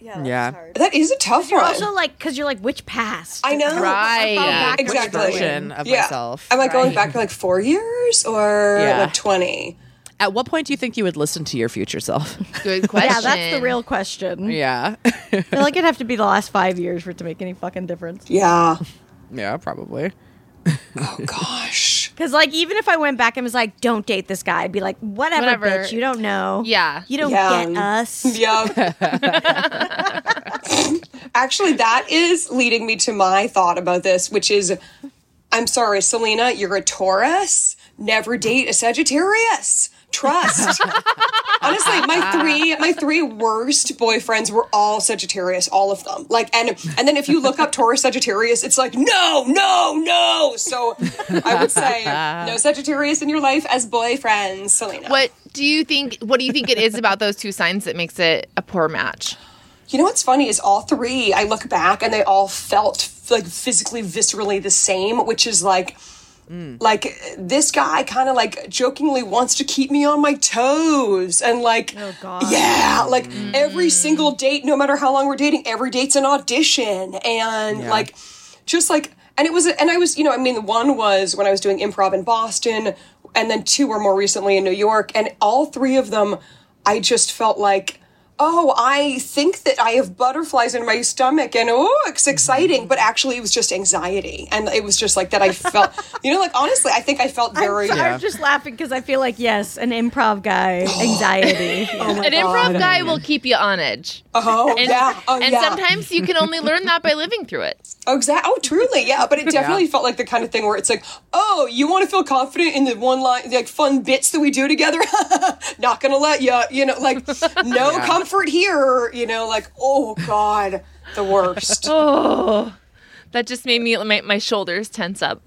Yeah, that's Yeah. hard. That is a tough You're one. also like, because you're like, which past? I know. Right. back Which Exactly. version of yeah. myself? Am I going back to like four years or Yeah. like 20? At what point do you think you would listen to your future self? Good question. Yeah, that's the real question. yeah. I feel like it'd have to be the last five years for it to make any fucking difference. Yeah. yeah, probably. Oh gosh. Because like, even if I went back and was like, "Don't date this guy," I'd be like, "Whatever, Whatever. bitch. You don't know. Yeah. you don't Yeah. get us." Yeah. Actually, that is leading me to my thought about this, which is I'm sorry, Selena, you're a Taurus. Never date a Sagittarius. Trust. Honestly, my three my three worst boyfriends were all Sagittarius, all of them. Like and and then if you look up Taurus Sagittarius, it's like no, no, no. So I would say no Sagittarius in your life as boyfriends, Selena. What do you think? What do you think it is about those two signs that makes it a poor match? You know what's funny is all three, I look back and they all felt like physically, viscerally the same, which is like, Mm. like this guy kind of like jokingly wants to keep me on my toes and like, Oh, God. yeah, like mm. every single date, no matter how long we're dating, every date's an audition. And like, just like, and it was, and I was, you know, I mean, one was when I was doing improv in Boston, and then two were more recently in New York, and all three of them, I just felt like, oh, I think that I have butterflies in my stomach and oh, it's exciting. Mm-hmm. But actually, it was just anxiety. And it was just like that I felt, you know, like honestly, I think I felt very. I'm, I'm just laughing because I feel like yes, an improv guy, anxiety. Oh my An improv guy will keep you on edge. Oh, And, yeah. Oh, and yeah. sometimes you can only learn that by living through it. Oh, exactly. Oh, truly, yeah. But it definitely felt like the kind of thing where it's like, oh, you want to feel confident in the one line, like fun bits that we do together? Not gonna let you. You know, like no Yeah. Comfort here. You know, like oh god, the worst. Oh, that just made me my, my shoulders tense up.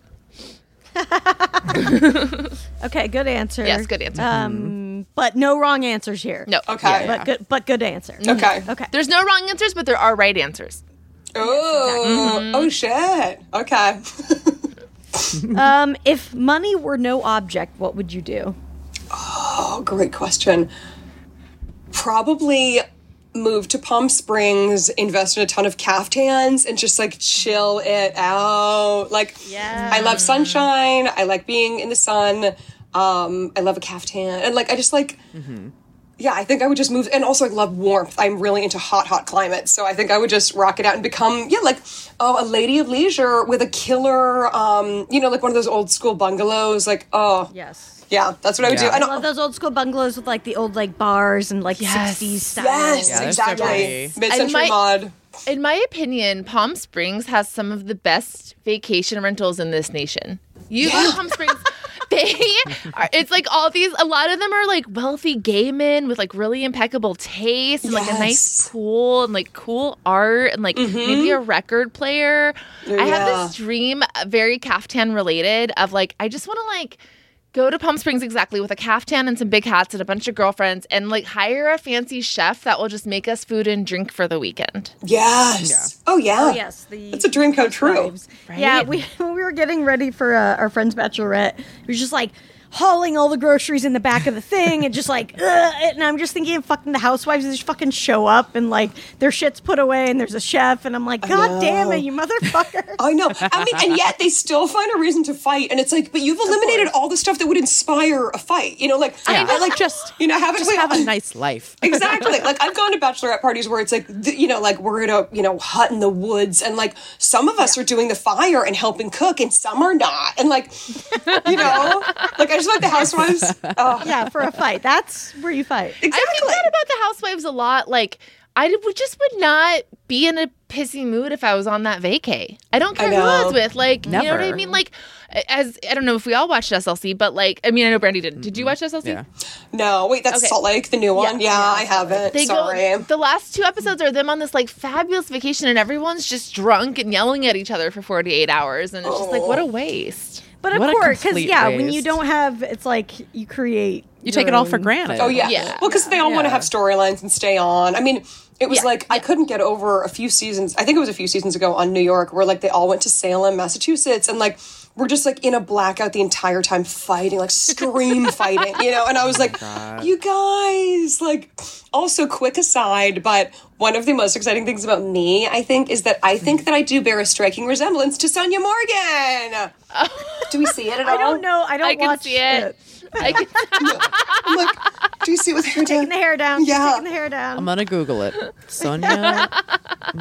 Okay, good answer. Yes, good answer. Um, but no wrong answers here. no, Okay. but good, but good answer. Okay. Okay. There's no wrong answers, but there are right answers. Oh, oh shit. Okay. Um, if money were no object, what would you do? Oh, great question. Probably move to Palm Springs, invest in a ton of caftans, and just like chill it out. Like, Yeah. I love sunshine. I like being in the sun. Um, I love a caftan, and like I just like. Yeah, I think I would just move, and also I love warmth. I'm really into hot, hot climates, so I think I would just rock it out and become, yeah, like oh, a lady of leisure with a killer, um, you know, like one of those old school bungalows. Like, oh, Yes. Yeah, that's what I would Yeah. do. And I love those old school bungalows with like the old like bars and like Yes. 60s style. Yes, Yeah, they're so exactly. Mid-century my- mod. In my opinion, Palm Springs has some of the best vacation rentals in this nation. You go Yeah. to Palm Springs, they are, it's like all these, a lot of them are like wealthy gay men with like really impeccable taste and like a nice pool and like cool art and like maybe a record player. I have this dream, uh, very caftan related, of like, I just want to like, Go to Palm Springs exactly with a caftan and some big hats and a bunch of girlfriends and like hire a fancy chef that will just make us food and drink for the weekend. Yes. Oh yeah. Oh yes, the It's a dream come true. Housewives. Yeah, we when we were getting ready for uh, our friend's bachelorette, we was just like hauling all the groceries in the back of the thing and just like, Ugh, and I'm just thinking, of fucking the housewives just fucking show up and like their shit's put away and there's a chef and I'm like, God damn it, you motherfucker. I know. I mean, and yet they still find a reason to fight, and it's like, but you've eliminated all the stuff that would inspire a fight. You know, like Yeah. I like Just- you know have Just have a nice life. exactly. Like I've gone to bachelorette parties where it's like, th- you know, like we're in a you know hut in the woods, and like some of us are doing the fire and helping cook, and some are not, and like, you know, like I just like the housewives. Oh, yeah, for a fight. That's where you fight. Exactly. I think that about the housewives a lot. Like, I would just would not be in a pissy mood if I was on that vacay. I don't care who I was with. Like, you know what I mean? Like, as I don't know if we all watched SLC, but like, I mean, I know Brandie didn't. Did you watch SLC? Yeah. No, wait, that's Okay. Salt Lake, the new one. Yeah, I haven't. They Sorry. go. The last two episodes are them on this like fabulous vacation, and everyone's just drunk and yelling at each other for forty eight hours, and it's just like, what a oh. waste. But of What course, because complete yeah, when you don't have, it's like you create. You take it all for granted. Oh yeah. Yeah. Well, because they all want to have storylines and stay on. I mean, it was Yeah, like I couldn't get over a few seasons. I think it was a few seasons ago on New York, where like they all went to Salem, Massachusetts, and like were just like in a blackout the entire time fighting, like scream fighting, you know? And I was like, oh you guys, like, also quick aside, but one of the most exciting things about me, I think, is that I think that I do bear a striking resemblance to Sonja Morgan. Do we see it at all? I don't know. I don't I can watch see it. I can, I'm like, do you see it with hair down? Taking the hair down. She's Yeah. Taking the hair down. I'm gonna Google it. Sonja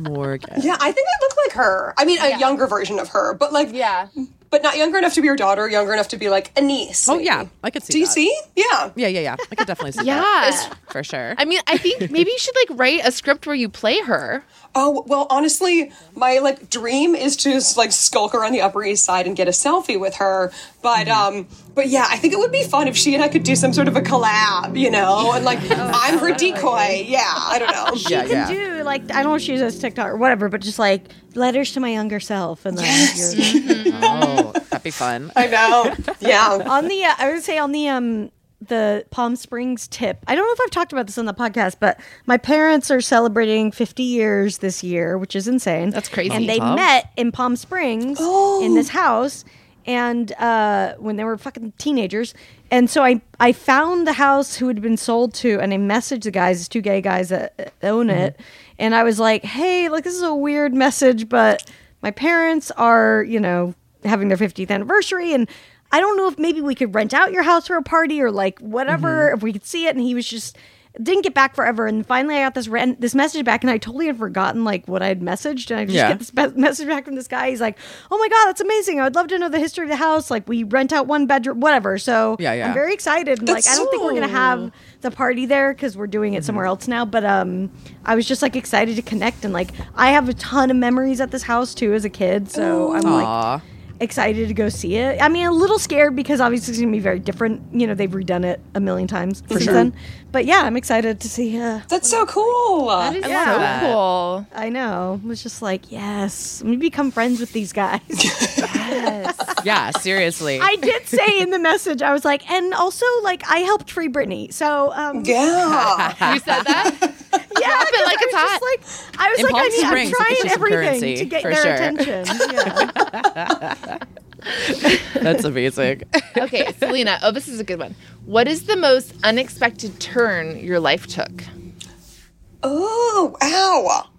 Morgan. Yeah, I think I look like her. I mean, a younger version of her, but like, yeah. But not younger enough to be your daughter, younger enough to be like a niece. Oh maybe. yeah, I could see. Do you see? Yeah. Yeah, yeah, yeah. I could definitely see that. Yeah. that for sure. I mean, I think maybe you should like write a script where you play her. Oh well, honestly, my like dream is to just like skulk around the Upper East Side and get a selfie with her. But Mm-hmm. um, but yeah, I think it would be fun if she and I could do some sort of a collab, you know, and like I'm her decoy. Yeah, I don't know. yeah, can yeah. do like I don't know if she uses TikTok or whatever, but just like letters to my younger self, and then you're, Oh, that'd be fun. I know. Yeah. on the uh, I would say on the um the Palm Springs tip. I don't know if I've talked about this on the podcast, but my parents are celebrating 50 years this year, which is insane. That's crazy. And they Wow. met in Palm Springs in this house and uh when they were fucking teenagers. And so I I found the house who had been sold to and I messaged the guys, two gay guys that own it. And I was like, "Hey, like this is a weird message, but my parents are, you know, having their 50th anniversary and I don't know if maybe we could rent out your house for a party or like whatever if we could see it. And he was just didn't get back forever. And finally I got this rent, this message back and I totally had forgotten like what I had messaged. And I just Yeah. get this be- message back from this guy. He's like oh my god that's amazing. I'd love to know the history of the house. Like we rent out one bedroom whatever. So Yeah, yeah. I'm very excited. And like I don't think we're gonna have the party there because we're doing it somewhere else now. But um I was just like excited to connect. And like I have a ton of memories at this house too as a kid. So I'm like Aw. Excited to go see it. I mean, a little scared because obviously it's gonna be very different. You know, they've redone it a million times since sure. then. But yeah, I'm excited to see. Uh, That's so cool. That is I so that. cool. I know. It was just like, yes, let me become friends with these guys. yes. Yeah, seriously. I did say in the message, I was like, and also like I helped free Britney. So um, yeah, yeah. You said that? yeah, it like I it's was hot. just like, I was In like, I mean, I'm Springs, it gets trying everything currency, to get for their sure. attention. Yeah. That's amazing. Okay, Selena. Oh, this is a good one. What is the most unexpected turn your life took? Oh, ow.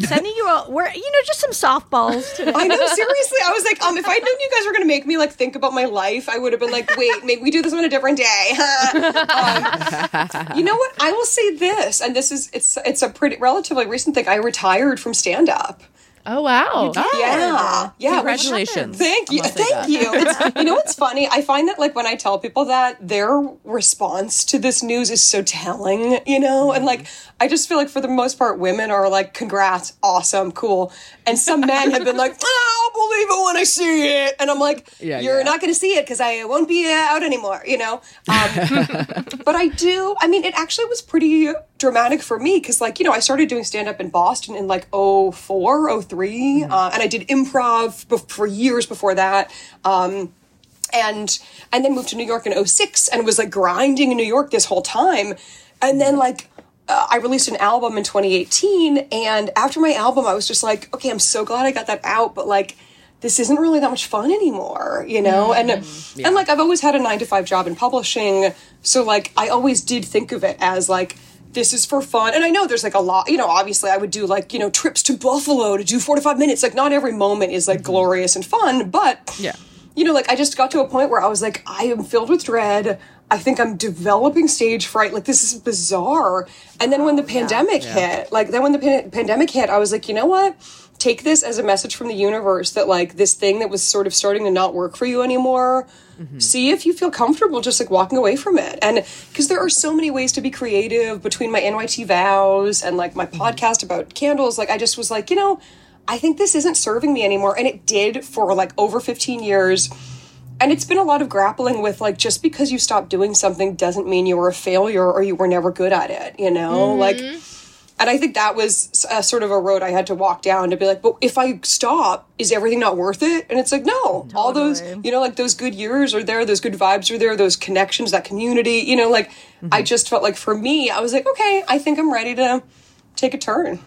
Sending you all, we're you know just some softballs today. I know, seriously. I was like, um, if I'd known you guys were gonna make me like think about my life, I would have been like, wait, maybe we do this on a different day. um, you know what? I will say this, and this is it's it's a pretty relatively recent thing. I retired from stand up. Oh wow. Yeah, yeah. which- Congratulations. Thank you, I'm gonna say thank that. you. It's, you know what's funny? I find that like when I tell people that, their response to this news is so telling. You know, and like I just feel like for the most part, women are like, "Congrats, awesome, cool," and some men have been like, "Oh, "I'll believe it when I see it," and I'm like, Yeah, "You're yeah. not going to see it because I won't be uh, out anymore." You know, um, but I do. I mean, it actually was pretty dramatic for me because, like, you know, I started doing stand up in Boston in like 04, 03, uh, and I did improv bef- for years before that. Um, and and then moved to New York in 06 and was like grinding in New York this whole time. And then like uh, I released an album in 2018 and after my album I was just like, okay, I'm so glad I got that out, but like this isn't really that much fun anymore, you know? And and like I've always had a 9 to 5 job in publishing, so like I always did think of it as like this is for fun. And I know there's like a lot, you know, obviously I would do like, you know, trips to Buffalo to do 4 to 5 minutes. Like not every moment is like glorious and fun, but Yeah. you know, like I just got to a point where I was like, I am filled with dread. I think I'm developing stage fright. Like this is bizarre. And then when the pandemic hit, like then when the pan- pandemic hit, I was like, you know what? Take this as a message from the universe that like this thing that was sort of starting to not work for you anymore. Mm-hmm. See if you feel comfortable just like walking away from it. And because there are so many ways to be creative between my NYT vows and like my mm-hmm. podcast about candles, like I just was like, you know, I think this isn't serving me anymore. And it did for like over 15 years. And it's been a lot of grappling with like just because you stopped doing something doesn't mean you were a failure or you were never good at it, you know? Mm-hmm. Like, and I think that was a uh, sort of a road I had to walk down to be like, but if I stop, is everything not worth it? And it's like, no, all those, you know, like those good years are there, those good vibes are there, those connections, that community, you know, like I mm-hmm. just felt like for me, I was like, okay, I think I'm ready to take a turn.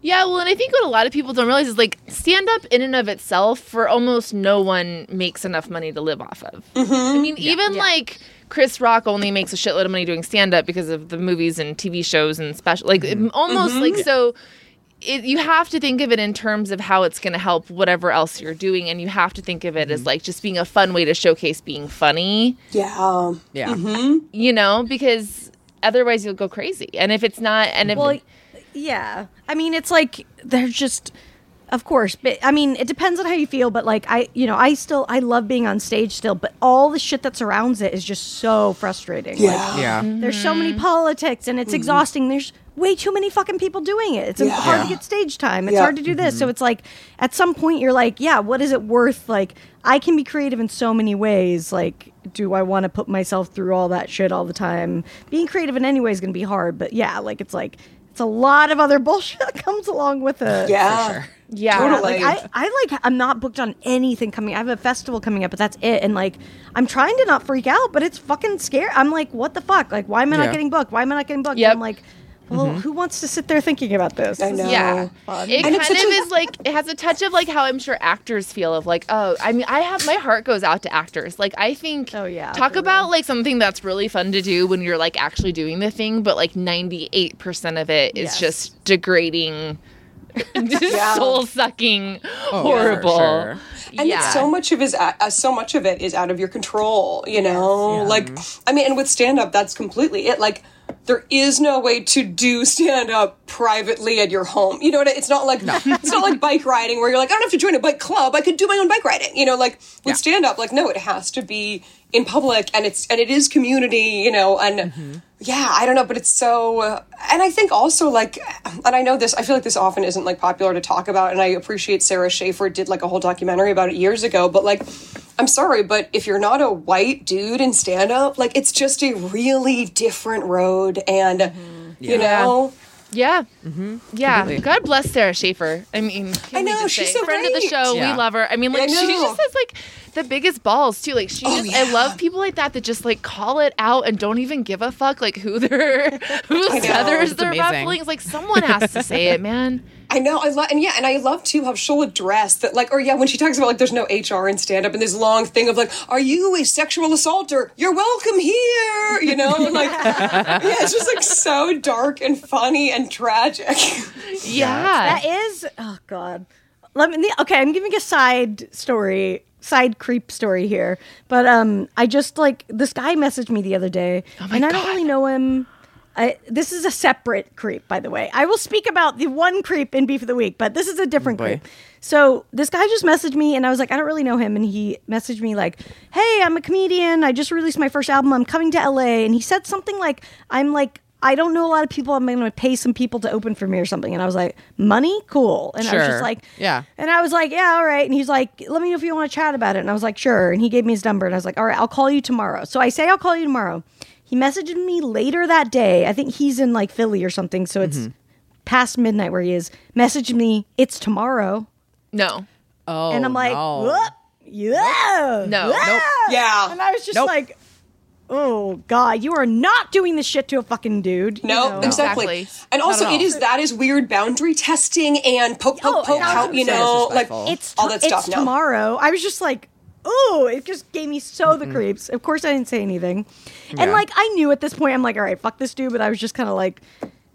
Yeah, well, and I think what a lot of people don't realize is like stand up in and of itself for almost no one makes enough money to live off of. Mm-hmm. I mean, even like Chris Rock only makes a shitload of money doing stand up because of the movies and TV shows and special, like mm-hmm. it- almost mm-hmm. like so. It, you have to think of it in terms of how it's going to help whatever else you're doing, and you have to think of it as like just being a fun way to showcase being funny Yeah. Yeah. you know, because otherwise you'll go crazy. And if it's not, and if Well, yeah. I mean, it's like they're just, of course. But I mean, it depends on how you feel. But like, I, you know, I still, I love being on stage still. But all the shit that surrounds it is just so frustrating. Like, Yeah. Yeah. Mm-hmm. there's so many politics, and it's mm-hmm. exhausting. There's way too many fucking people doing it. It's Yeah. hard to get stage time. It's Yeah. hard to do this. So mm-hmm. it's like, at some point, you're like, yeah, what is it worth? Like, I can be creative in so many ways. Like, do I want to put myself through all that shit all the time? Being creative in any way is going to be hard. But yeah, like, it's like, it's a lot of other bullshit that comes along with it. Yeah. sure. yeah, Totally. Like I, I like I'm not booked on anything coming. I have a festival coming up, but that's it. And like I'm trying to not freak out, but it's fucking scary. I'm like, what the fuck? Like, why am I Yeah. not getting booked? Why am I not getting booked? Yep. I'm like, well, who wants to sit there thinking about this? I know. Yeah. fun. It And kind of a- is like it has a touch of like how I'm sure actors feel of like oh I mean I have my heart goes out to actors like I think Oh, yeah, talk about real. like something that's really fun to do when you're like actually doing the thing but like 98 percent of it is Yes. just degrading just Yeah. soul sucking Oh, horrible for sure. and yeah it's so much of is uh, so much of it is out of your control you know like i mean and with stand up that's completely it like there is no way to do stand up privately at your home you know what I- it's not like no. it's not like bike riding where you're like i don't have to join a bike club i could do my own bike riding you know like with Yeah. stand up like no it has to be in public and it's and it is community you know and yeah i don't know but it's so uh, and i think also like and i know this i feel like this often isn't like popular to talk about and i appreciate sara schaefer did like a whole documentary about it years ago but like i'm sorry but if you're not a white dude in stand up like it's just a really different road and mm-hmm. you know Yeah. Mm-hmm. Yeah. Completely. God bless Sara Schaefer. I mean, can I we know, just she's say, so friend of the show. Yeah. We love her. I mean, like I she just has like the biggest balls too. Like she, Oh, just, I love people like that that just like call it out and don't even give a fuck like who they're whose know. feathers It's they're amazing. ruffling. It's like someone has to say it, man. I know, I love, and yeah, and I love too how she'll address that, like, or yeah, when she talks about like there's no HR in stand up and this long thing of like, are you a sexual assaulter? You're welcome here, you know, and like, yeah, it's just like so dark and funny and tragic. Yeah. That is oh god. Let me okay, I'm giving a side story, side creep story here. But um I just like this guy messaged me the other day my and I don't really know him. I, this is a separate creep, by the way. I will speak about the one creep in Beef of the Week, but this is a different Boy. creep. So this guy just messaged me, and I was like, I don't really know him. And he messaged me like, Hey, I'm a comedian. I just released my first album. I'm coming to LA. And he said something like, I'm like, I don't know a lot of people. I'm going to pay some people to open for me or something. And I was like, money, cool. And I was just like, Yeah. And I was like, yeah, all right. And he's like, let me know if you want to chat about it. And I was like, sure. And he gave me his number, and I was like, all right, I'll call you tomorrow. So I say I'll call you tomorrow. He messaged me later that day. I think he's in like Philly or something, so it's Mm-hmm. past midnight where he is. Messaged me, it's tomorrow. No. Oh, and I'm like, no. what? Yeah. No. Yeah. Nope. Yeah. And I was just Nope. like, oh, God, you are not doing this shit to a fucking dude. you No, know? exactly. Exactly. And also, Not at it all. is that is weird boundary testing and poke, poke, Oh, poke, thousand how you know, like Disrespectful. It's all to- that stuff. It's no. tomorrow. I was just like, oh, it just gave me so the creeps. Of course, I didn't say anything, and Yeah. like I knew at this point, I'm like, all right, fuck this dude. But I was just kind of like,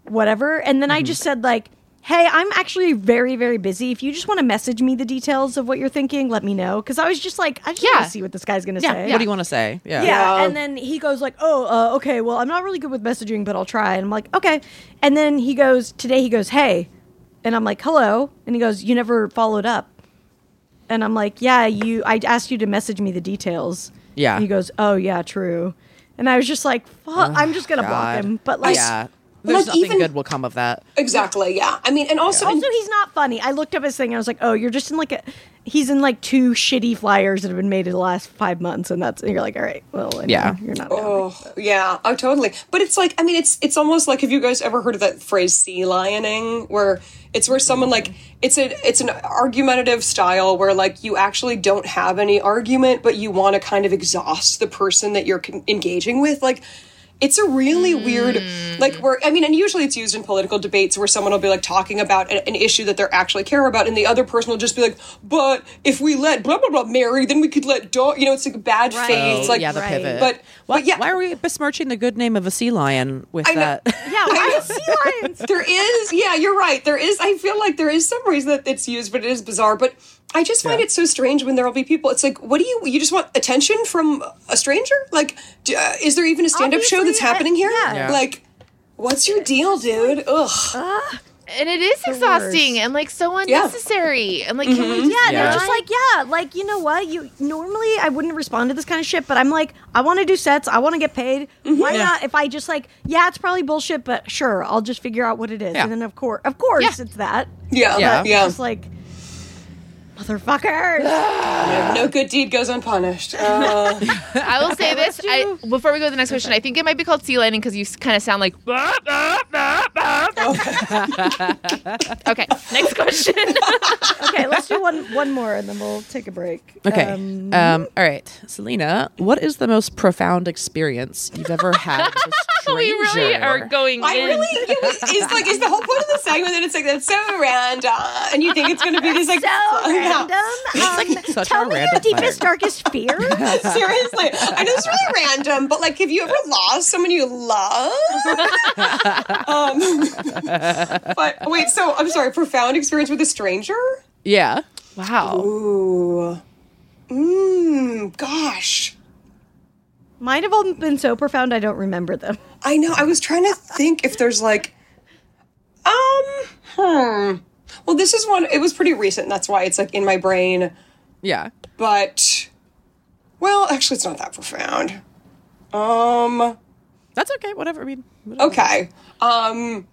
whatever. And then I just said like. Hey, I'm actually very, very busy. If you just want to message me the details of what you're thinking, let me know. Because I was just like, I just want Yeah. to see what this guy's gonna Yeah. say. What do you want to say? Yeah. Yeah. Yeah. And then he goes like, "Oh, uh, okay. Well, I'm not really good with messaging, but I'll try." And I'm like, "Okay." And then he goes today. He goes, "Hey," and I'm like, "Hello." And he goes, "You never followed up." And I'm like, "Yeah, you. I asked you to message me the details." Yeah. And he goes, "Oh yeah, true." And I was just like, "Fuck, I'm just gonna block him." But like, yeah. There's Like, nothing even- good will come of that. Exactly. Yeah. I mean, and also, also he's not funny. I looked up his thing and I was like, "Oh, you're just in like a." He's in like two shitty flyers that have been made in the last five months, and that's and you're like, all right, well, anyway, Yeah. you're not. Oh yeah, oh totally. But it's like I mean, it's it's almost like have you guys ever heard of that phrase sea lioning, where it's where someone like it's a it's an argumentative style where like you actually don't have any argument, but you want to kind of exhaust the person that you're engaging with, like. It's a really weird hmm. like where i mean and usually it's used in political debates where someone will be like talking about an, an issue that they're actually care about and the other person will just be like but if we let blah blah blah marry then we could let dog you know it's like bad Right. faith Oh, like yeah, the right. pivot. but why, but yeah why are we besmirching the good name of a sea lion with I know. that? Yeah, why is sea lions? there is yeah you're right there is i feel like there is some reason that it's used but it is bizarre but i just find Yeah. it so strange when there will be people it's like what do you you just want attention from a stranger like d- uh, is there even a stand-up show that's happening I- here yeah. Yeah. like what's your deal dude ugh ah, and it is exhausting and like so unnecessary. And like, can we mm-hmm. just Yeah, Yeah. they're just like, yeah, like you know what? You normally I wouldn't respond to this kind of shit, but I'm like, I want to do sets, I want to get paid. Mm-hmm. Why Yeah. not? If I just like, yeah, it's probably bullshit, but sure, I'll just figure out what it is, Yeah. and then of course, of course, Yeah. it's that. yeah Yeah. yeah, Just like, motherfuckers. no good deed goes unpunished uh, I will say this I, before we go to the next question. I think it might be called sea lining because you kind of sound like. okay, next question. okay, let's do one one more, and then we'll take a break. Okay. Um, Um, all right, Selena, what is the most profound experience you've ever had with a stranger? we really are going I in. really it was, it's like it's the whole point of the segment that it's like that's so random and you think it's gonna be this like so yeah. Random. Um, such tell a me your random deepest, fire. darkest fear. Seriously, I know it's really random, but like, have you ever lost someone you love? um, but wait, so I'm sorry, profound experience with a stranger? Yeah. wow. Ooh, mmm, gosh, Might have all been so profound I don't remember them. I know. I was trying to think if there's like, um, hmm. Well, this is one. It was pretty recent. That's why it's like in my brain. Yeah. But, well, actually, it's not that profound. Um. That's okay. Whatever. I mean, whatever. Okay. Um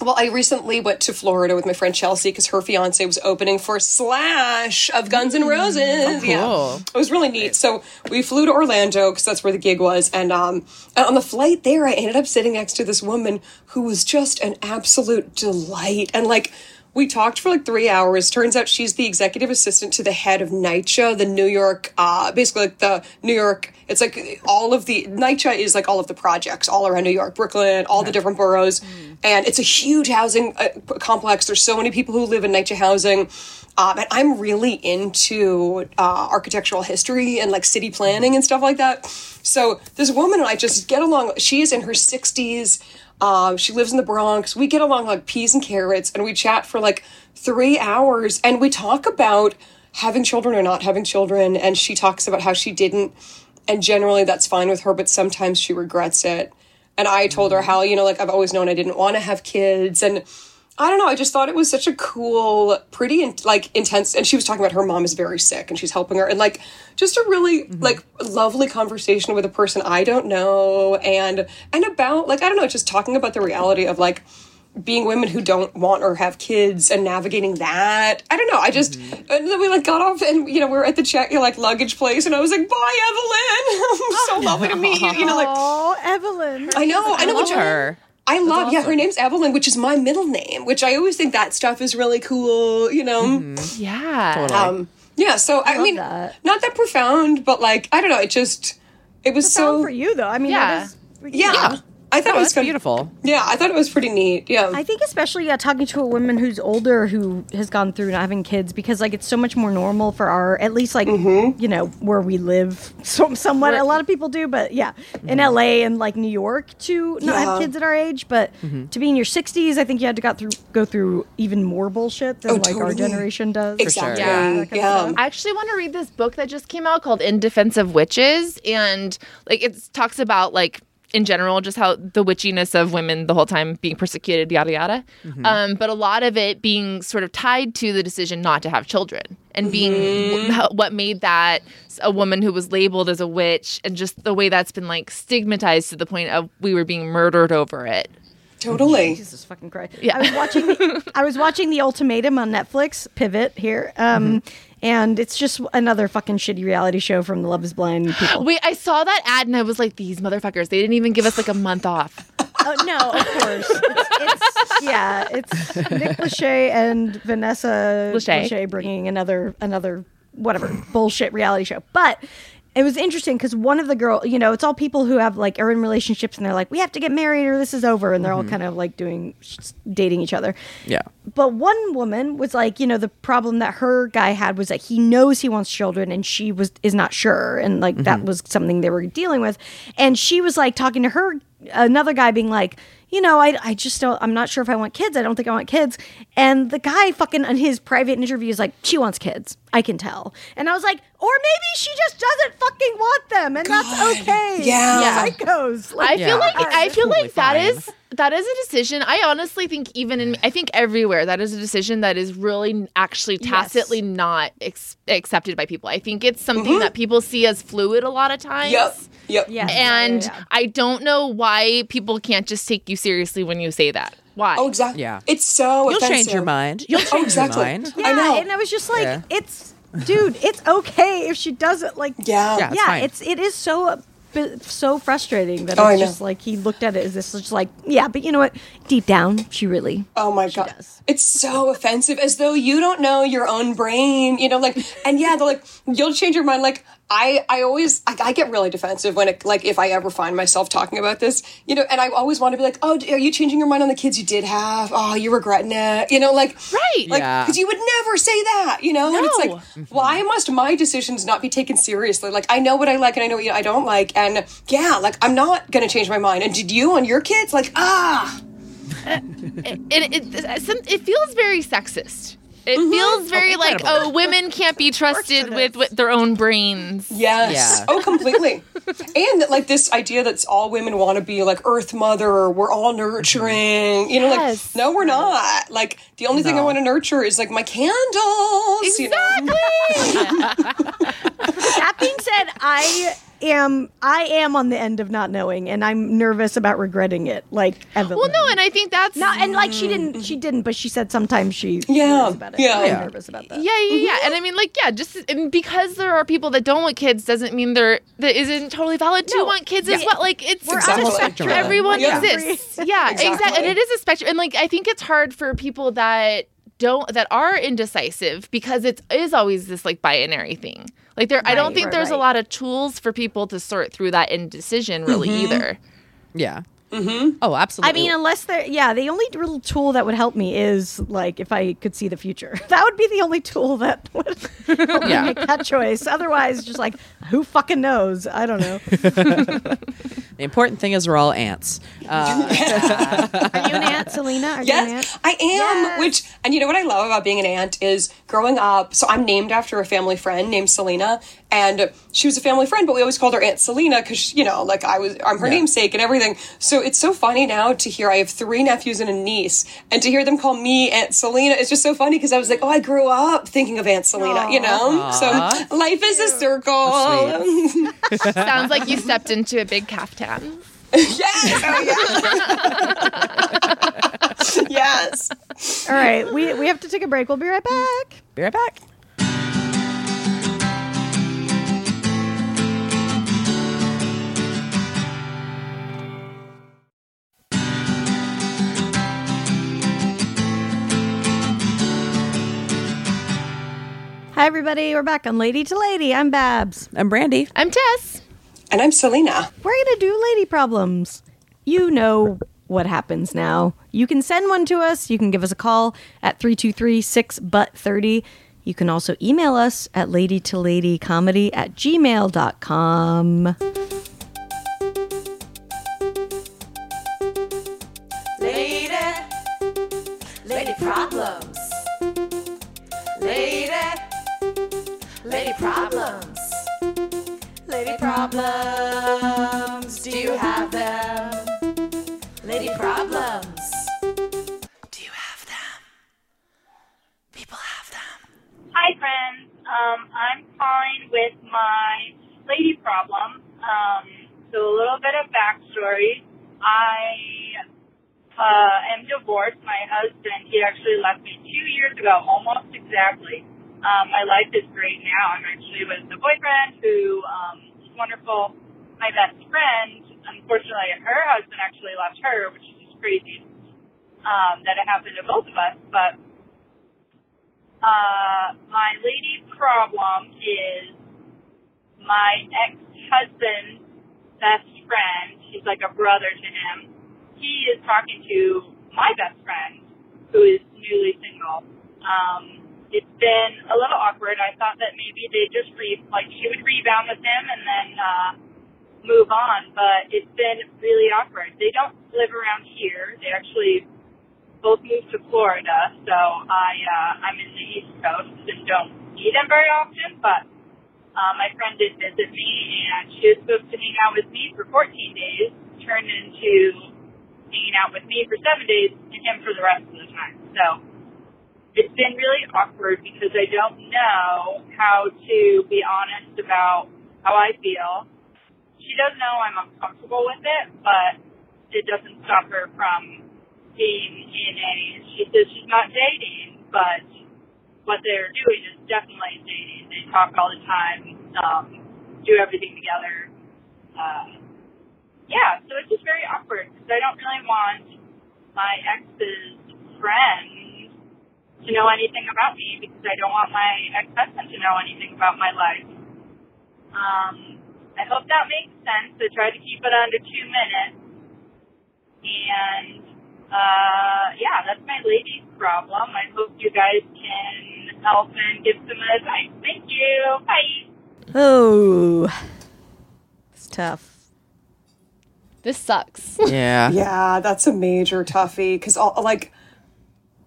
well, I recently went to Florida with my friend Chelsea because her fiance was opening for Slash of Guns N' Roses. Yeah, cool. it was really neat. So we flew to Orlando because that's where the gig was, and um, and on the flight there, I ended up sitting next to this woman who was just an absolute delight, and like. We talked for like three hours. Turns out she's the executive assistant to the head of NYCHA, the New York, uh, basically like the New York. It's like all of the NYCHA is like all of the projects all around New York, Brooklyn, all the different boroughs, and it's a huge housing uh, complex. There's so many people who live in NYCHA housing, um, and I'm really into uh, architectural history and like city planning and stuff like that. So this woman and I just get along. She is in her 60s. Um, she lives in the Bronx. We get along like peas and carrots, and we chat for like three hours, and we talk about having children or not having children. And she talks about how she didn't, and generally that's fine with her, but sometimes she regrets it. And I told her how, you know, like I've always known I didn't want to have kids, and I don't know. I just thought it was such a cool, pretty, in, like intense. And she was talking about her mom is very sick, and she's helping her, and like just a really mm-hmm. like lovely conversation with a person I don't know, and and about like I don't know, just talking about the reality of like being women who don't want or have kids and navigating that. I don't know. I just mm-hmm. and then we like got off and you know we are at the check like luggage place, and I was like, "Bye, Evelyn. so lovely to meet you." You know, like Oh, Evelyn. I know, I know which her. I love, yeah, her name's Evelyn, which is my middle name, which I always think that stuff is really cool, you know? Yeah. Totally. Um, yeah, so I, love mean, that. not that profound, but like, I don't know, it just, it was so so, for you though. I mean, Yeah. that is, yeah. Yeah. I thought Oh, it was that's kind beautiful. Yeah, I thought it was pretty neat. Yeah. I think especially yeah, talking to a woman who's older who has gone through not having kids because like it's so much more normal for our at least like Mm-hmm. you know where we live so, somewhat a lot of people do but yeah in LA and like New York to not have kids at our age but to be in your 60s I think you had to got through go through even more bullshit than Oh, like our generation does exactly. Yeah. Yeah. That kind of stuff. I actually want to read this book that just came out called In Defense of Witches. And like it talks about like in general, just how the witchiness of women the whole time being persecuted, yada yada. Um, but a lot of it being sort of tied to the decision not to have children and being wh- what made that a woman who was labeled as a witch and just the way that's been like stigmatized to the point of we were being murdered over it. Totally. Jesus fucking Christ. Yeah. I was watching the, I was watching The Ultimatum on Netflix, Pivot here. Um and it's just another fucking shitty reality show from the Love is Blind people. Wait, I saw that ad and I was like, these motherfuckers, they didn't even give us like a month off. Oh no, of course. It's, it's yeah, it's Nick Lachey and Vanessa Lachey. Lachey bringing another another whatever bullshit reality show. But it was interesting because one of the girl, you know, it's all people who have like are in relationships and they're like, we have to get married or this is over, and they're all mm-hmm. kind of like doing dating each other. Yeah. But one woman was like, you know, the problem that her guy had was that he knows he wants children and she was is not sure, and like that mm-hmm. was something they were dealing with, and she was like talking to her another guy being like. You know, I, I just don't, I'm not sure if I want kids. I don't think I want kids. And the guy fucking in his private interview is like, she wants kids. I can tell. And I was like, or maybe she just doesn't fucking want them. And that's okay. Yeah. Psychos. I Like, Yeah, feel like it's I feel totally like that fine. is that is a decision. I honestly think even in I think everywhere that is a decision that is really actually tacitly not ex- accepted by people. I think it's something mm-hmm. that people see as fluid a lot of times. Yep. Yep. yeah. And yeah, yeah. I don't know why people can't just take you seriously when you say that. Why? Oh, exactly. Yeah. It's so You'll offensive. change your mind. You'll oh, change Oh, exactly. your mind. Yeah, I know. and I was just like, Yeah. it's dude, it's okay if she doesn't like. Yeah. Yeah. It's yeah, fine. it's it is so uh, so frustrating that Oh, it's just like he looked at it as this just like yeah, but you know what? Deep down, she really. Oh my god. does. It's so offensive as though you don't know your own brain, you know, like and yeah, they're like you'll change your mind like I, I always I, I get really defensive when it like if I ever find myself talking about this you know and I always want to be like oh are you changing your mind on the kids you did have oh you're regretting it you know like Right. like Yeah. because you would never say that you know and it's No. like why must my decisions not be taken seriously like I know what I like and I know what I don't like and yeah like I'm not gonna change my mind and did you on your kids like ah it, it, it, it feels very sexist. It mm-hmm. feels oh, very like, oh, women can't be trusted with, with their own brains. Yes. Yeah. Oh, completely. and like this idea that all women want to be like Earth Mother. We're all nurturing. You know, Yes. like no, we're not. Like the only thing I want to nurture is like my candles. You know? That being said, I am I am on the end of not knowing, and I'm nervous about regretting it. Like Evelyn. Well, no, and I think that's not. and like she didn't, she didn't, but she said sometimes she Yeah, about it. yeah. I'm Yeah. nervous about that. Yeah, yeah, yeah. Mm-hmm. And I mean, like, yeah, just and because there are people that don't want kids doesn't mean there that isn't totally valid to No. want kids as Yeah. well. Like, it's We're Exactly. on a spectrum. everyone Yeah. exists. Yeah, exactly. Exactly. And it is a spectrum. And like, I think it's hard for people that don't that are indecisive because it is always this like binary thing. Like there, I don't think right, there's a lot of tools for people to sort through that indecision really either. Yeah. Mm-hmm. Oh, absolutely. I mean, unless they're yeah, the only real tool that would help me is like if I could see the future. That would be the only tool that would help me Yeah. make that choice. Otherwise, just like who fucking knows? I don't know. the important thing is we're all ants. Uh, Are you an aunt, Selena? Are you an Yes, aunt? I am. Yes. Which, and you know what I love about being an aunt is growing up. So I'm named after a family friend named Selena, and she was a family friend, but we always called her Aunt Selena because you know, like I was, I'm her Yeah. namesake and everything. So it's so funny now to hear. I have three nephews and a niece, and to hear them call me Aunt Selena is just so funny because I was like, oh, I grew up thinking of Aunt Selena. You know, so life is a circle. Sounds like you stepped into a big caftan. yes, oh, yeah. yes. All right, we we have to take a break. We'll be right back. be right back. Hi, everybody. We're back on Lady to Lady. I'm Babs. I'm Brandie. I'm Tess. And I'm Selena. We're going to do lady problems. You know what happens now. You can send one to us. You can give us a call at 323 6 but 30. You can also email us at ladytoladycomedy at gmail.com. problems. Do you have them? Lady problems. Do you have them? People have them. Hi, friends. Um, I'm calling with my lady problem. Um, so a little bit of backstory. I uh, am divorced. My husband, he actually left me two years ago, almost exactly. Um, my life is great now. I'm actually with a boyfriend who um, wonderful. My best friend, unfortunately, her husband actually left her, which is just crazy um, that it happened to both of us. But uh, my lady problem is my ex-husband's best friend, he's like a brother to him, he is talking to my best friend, who is newly single. Um, it's been a little awkward. I thought that maybe they just re like she would rebound with him and then uh, move on, but it's been really awkward. They don't live around here. They actually both moved to Florida, so I uh, I'm in the East Coast and don't see them very often. But uh, my friend did visit me, and she was supposed to hang out with me for 14 days, turned into hanging out with me for seven days and him for the rest of the time. So it's been really awkward because I don't know how to be honest about how I feel. She does know I'm uncomfortable with it, but it doesn't stop her from being in a, she says she's not dating, but what they're doing is definitely dating. They talk all the time, um, do everything together. Uh, yeah, so it's just very awkward because I don't really want my ex's friend to know anything about me because I don't want my ex-husband to know anything about my life. Um, I hope that makes sense. I tried to keep it under two minutes. And, uh, yeah, that's my lady's problem. I hope you guys can help and give some advice. Thank you. Bye. Oh, it's tough. This sucks. Yeah. Yeah, that's a major toughie because like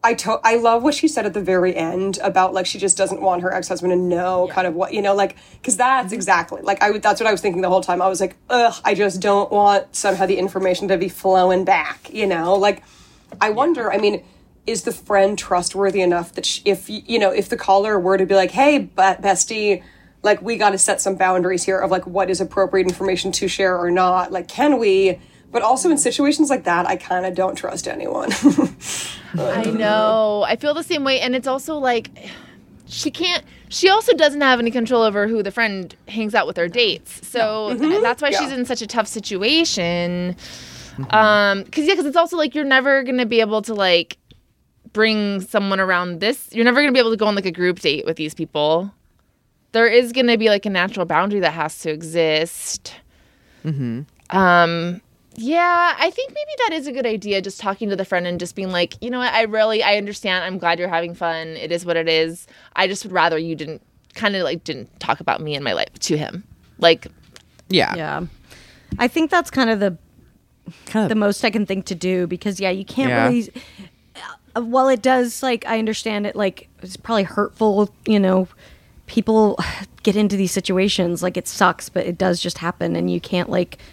I to- I love what she said at the very end about like she just doesn't want her ex-husband to know kind of what you know like because that's mm-hmm. exactly like I would that's what I was thinking the whole time. I was like ugh I just don't want somehow the information to be flowing back you know? Like I wonder I mean is the friend trustworthy enough that sh if you know if the caller were to be like hey but bestie like we got to set some boundaries here of like what is appropriate information to share or not like can we but also in situations like that i kind of don't trust anyone I know. I feel the same way. And it's also like she can't she also doesn't have any control over who the friend hangs out with or dates. So th- that's why she's in such a tough situation. Um cuz yeah, cuz it's also like you're never going to be able to like bring someone around this. You're never going to be able to go on like a group date with these people. There is going to be like a natural boundary that has to exist. Um yeah, I think maybe that is a good idea. Just talking to the friend and just being like, you know what, I really, I understand. I'm glad you're having fun. It is what it is. I just would rather you didn't kind of like didn't talk about me and my life to him. Like, Yeah. Yeah. I think that's kind of the Kind of the most I can think to do because yeah, you can't Yeah. really. uh, While it does, like I understand it, like it's probably hurtful. You know, people get into these situations, like it sucks, but it does just happen, and you can't like sa-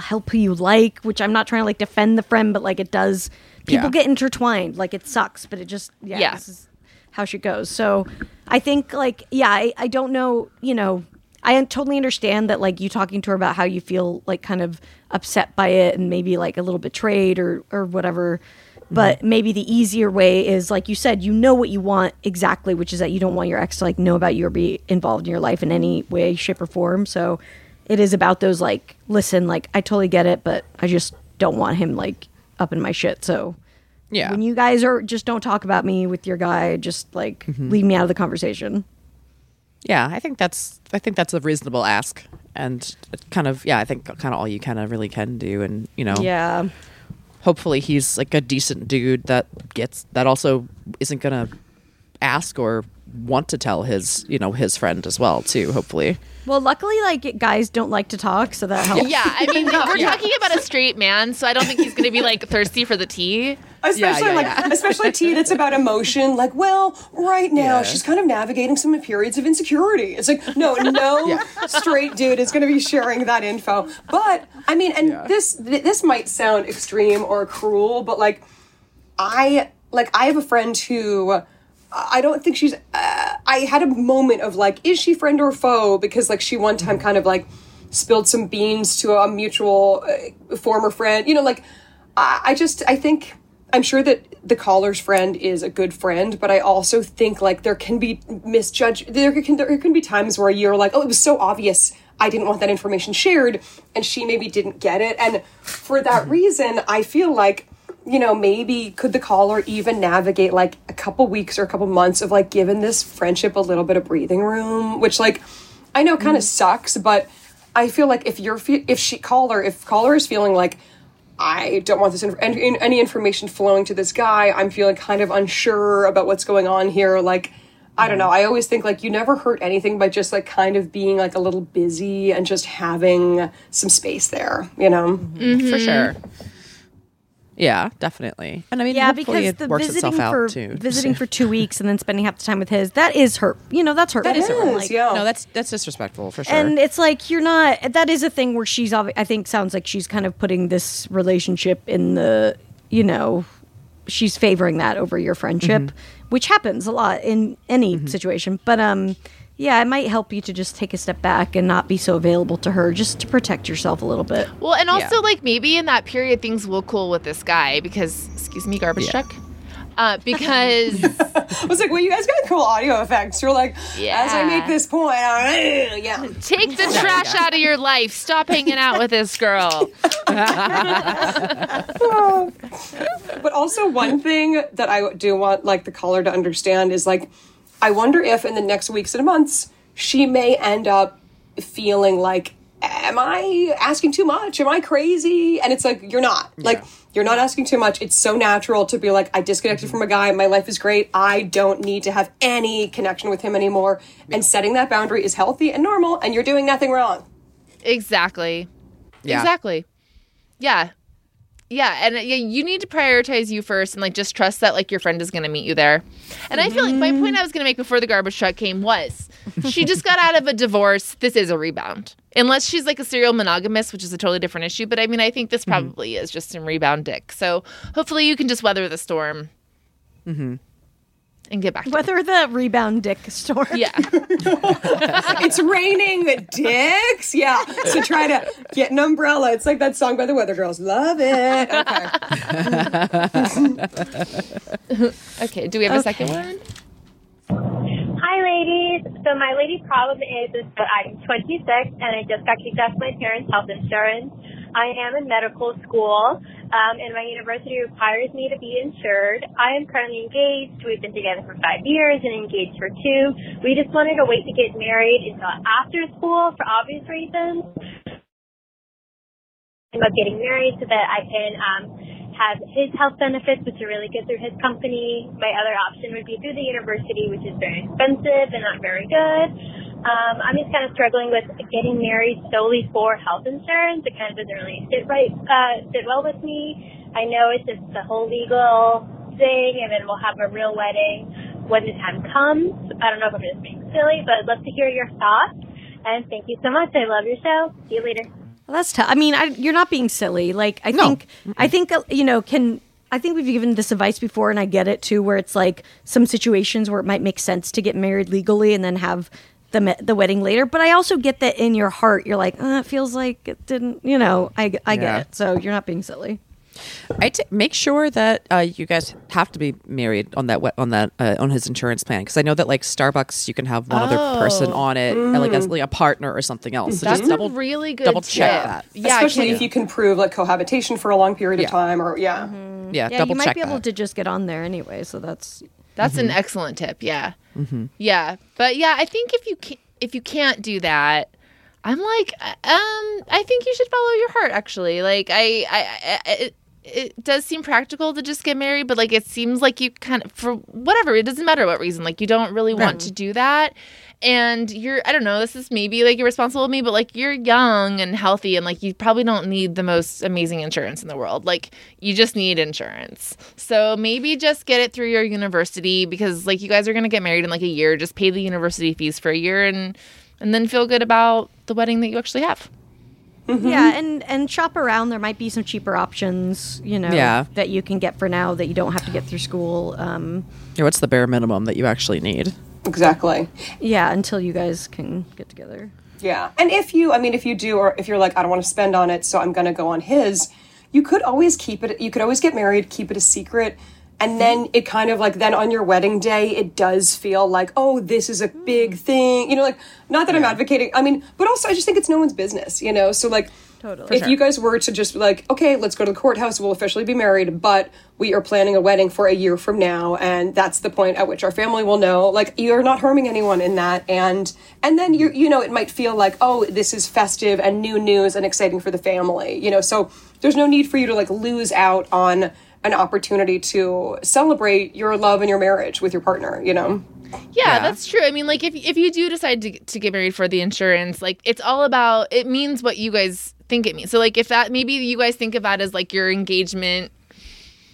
help who you like. Which I'm not trying to like defend the friend, but like it does. People Yeah. get intertwined. Like it sucks, but it just yeah. Yeah. This is how she goes. So I think like yeah, I, I don't know, you know, I totally understand that like you talking to her about how you feel like kind of upset by it and maybe like a little betrayed or or whatever. Mm-hmm. But maybe the easier way is like you said, you know what you want exactly, which is that you don't want your ex to like know about you or be involved in your life in any way, shape, or form. So it is about those like, listen, like I totally get it, but I just don't want him like up in my shit. So Yeah. when you guys are just don't talk about me with your guy, just like Mm-hmm. leave me out of the conversation. Yeah, I think that's I think that's a reasonable ask, and kind of yeah, I think kind of all you kind of really can do, and you know, Yeah. hopefully he's like a decent dude that gets that also isn't gonna ask or want to tell his you know his friend as well too. Hopefully, Well, luckily, like guys don't like to talk, so that helps. yeah, I mean, we're talking about a straight man, so I don't think he's going to be like thirsty for the tea. especially yeah, like yeah. especially tea that's about emotion like well right now Yeah. she's kind of navigating some periods of insecurity it's like no no straight dude is going to be sharing that info but i mean and this th- this might sound extreme or cruel but like i like i have a friend who I don't think she's. Uh, I had a moment of like, is she friend or foe? Because like she one time kind of like spilled some beans to a mutual uh, former friend. You know, like I, I just I think I'm sure that the caller's friend is a good friend, but I also think like there can be misjudge. There can there can be times where you're like, oh, it was so obvious. I didn't want that information shared, and she maybe didn't get it, and for that reason, I feel like you know, maybe could the caller even navigate like a couple weeks or a couple months of like giving this friendship a little bit of breathing room, which like I know kind of mm. sucks, but I feel like if you're fe- if she caller if caller is feeling like I don't want this inf- and, and any information flowing to this guy, I'm feeling kind of unsure about what's going on here. Like I don't know. I always think like you never hurt anything by just like kind of being like a little busy and just having some space there. You know. Mm-hmm. for sure. Yeah, definitely. And I mean, Yeah, because it the works visiting itself for out too. visiting for two weeks and then spending half the time with his that is hurt. You know, that's hurtful. That is, Like, yeah. no, that's that's disrespectful for sure. And it's like you're not. That is a thing where she's. I think sounds like she's kind of putting this relationship in the. You know, she's favoring that over your friendship, Mm-hmm. which happens a lot in any situation. But um, yeah, it might help you to just take a step back and not be so available to her, just to protect yourself a little bit. Well, and also Yeah. like maybe in that period things will cool with this guy because excuse me, garbage Yeah. truck. Uh, because I was like, well, you guys got cool audio effects. You're like, yeah. as I make this point, I, yeah. take the trash out of your life. Stop hanging out with this girl. But also, one thing that I do want like the caller to understand is like, I wonder if in the next weeks and months she may end up feeling like, am I asking too much? Am I crazy? And it's like you're not. Like you're not asking too much. It's so natural to be like, I disconnected from a guy. My life is great. I don't need to have any connection with him anymore. And setting that boundary is healthy and normal. And you're doing nothing wrong. Exactly. Yeah. Exactly. Yeah. Yeah, and uh, yeah, you need to prioritize you first, and like just trust that like your friend is going to meet you there. And I feel like my point mm. I was going to make before the garbage truck came was, she just got out of a divorce. This is a rebound, unless she's like a serial monogamist, which is a totally different issue. But I mean, I think this mm-hmm. probably is just some rebound dick. So hopefully you can just weather the storm, mm-hmm. And get back. To. Whether the rebound dick story. Yeah, it's raining dicks. Yeah. So try to get an umbrella. It's like that song by the Weather Girls. Love it. Okay. okay. Do we have a second one? Hi, ladies. So my lady problem is, is that I'm 26 and I just got kicked off my parents' health insurance. I am in medical school, um, and my university requires me to be insured. I am currently engaged. We've been together for five years and engaged for two. We just wanted to wait to get married until after school for obvious reasons. I'm about getting married so that I can um, have his health benefits, which are really good through his company. My other option would be through the university, which is very expensive and not very good. Um, I'm just kind of struggling with getting married solely for health insurance. It kind of doesn't really sit right, uh, sit well with me. I know it's just the whole legal thing, and then we'll have a real wedding when the time comes. I don't know if I'm just being silly, but I'd love to hear your thoughts. And thank you so much. I love your show. See you later. Well, that's tough. I mean, I, you're not being silly. Like, I think, I think, uh, you know, can I think we've given this advice before, and I get it too, where it's like some situations where it might make sense to get married legally and then have the the wedding later. But I also get that in your heart, you're like, uh, it feels like it didn't. You know, I I get Yeah. it. So you're not being silly. I t- make sure that uh, you guys have to be married on that we- on that uh, on his insurance plan because I know that like Starbucks you can have one other person on it uh, like as like a partner or something else. So That's just double a really good double check tip. that. Yeah, Especially if you can prove like cohabitation for a long period Yeah. of time or, yeah. Yeah, Yeah, double you might check be able that. to just get on there anyway. So that's That's Mm-hmm. an excellent tip. Yeah. Yeah. But yeah, I think if you can, if you can't do that, I'm like, um, I think you should follow your heart. Actually, like I, I, I it, it does seem practical to just get married, but like it seems like you kind of for whatever it doesn't matter what reason, like you don't really want to do that. And you're, I don't know, this is maybe like irresponsible of me, but like you're young and healthy, and like you probably don't need the most amazing insurance in the world. Like you just need insurance. So maybe just get it through your university because like you guys are gonna get married in like a year. Just pay the university fees for a year and and then feel good about the wedding that you actually have. yeah, and and shop around. There might be some cheaper options, you know, Yeah. that you can get for now that you don't have to get through school. Um, Yeah, what's the bare minimum that you actually need? Exactly. yeah, until you guys can get together. Yeah. And if you, I mean, if you do, or if you're like, I don't want to spend on it, so I'm going to go on his, you could always keep it, you could always get married, keep it a secret. And then it kind of like, then on your wedding day, it does feel like, oh, this is a big hmm. thing. You know, like, not that I'm advocating, I mean, but also I just think it's no one's business, you know? So, like, Totally. if you guys were to just be like, okay, let's go to the courthouse, we'll officially be married, but we are planning a wedding for a year from now, and that's the point at which our family will know. Like you're not harming anyone in that, and and then you you know it might feel like oh this is festive and new news and exciting for the family, you know. So there's no need for you to like lose out on an opportunity to celebrate your love and your marriage with your partner, you know. Yeah, Yeah. that's true. I mean, like if if you do decide to to get married for the insurance, like it's all about it means what you guys think it means. So like if that maybe you guys think of that as like your engagement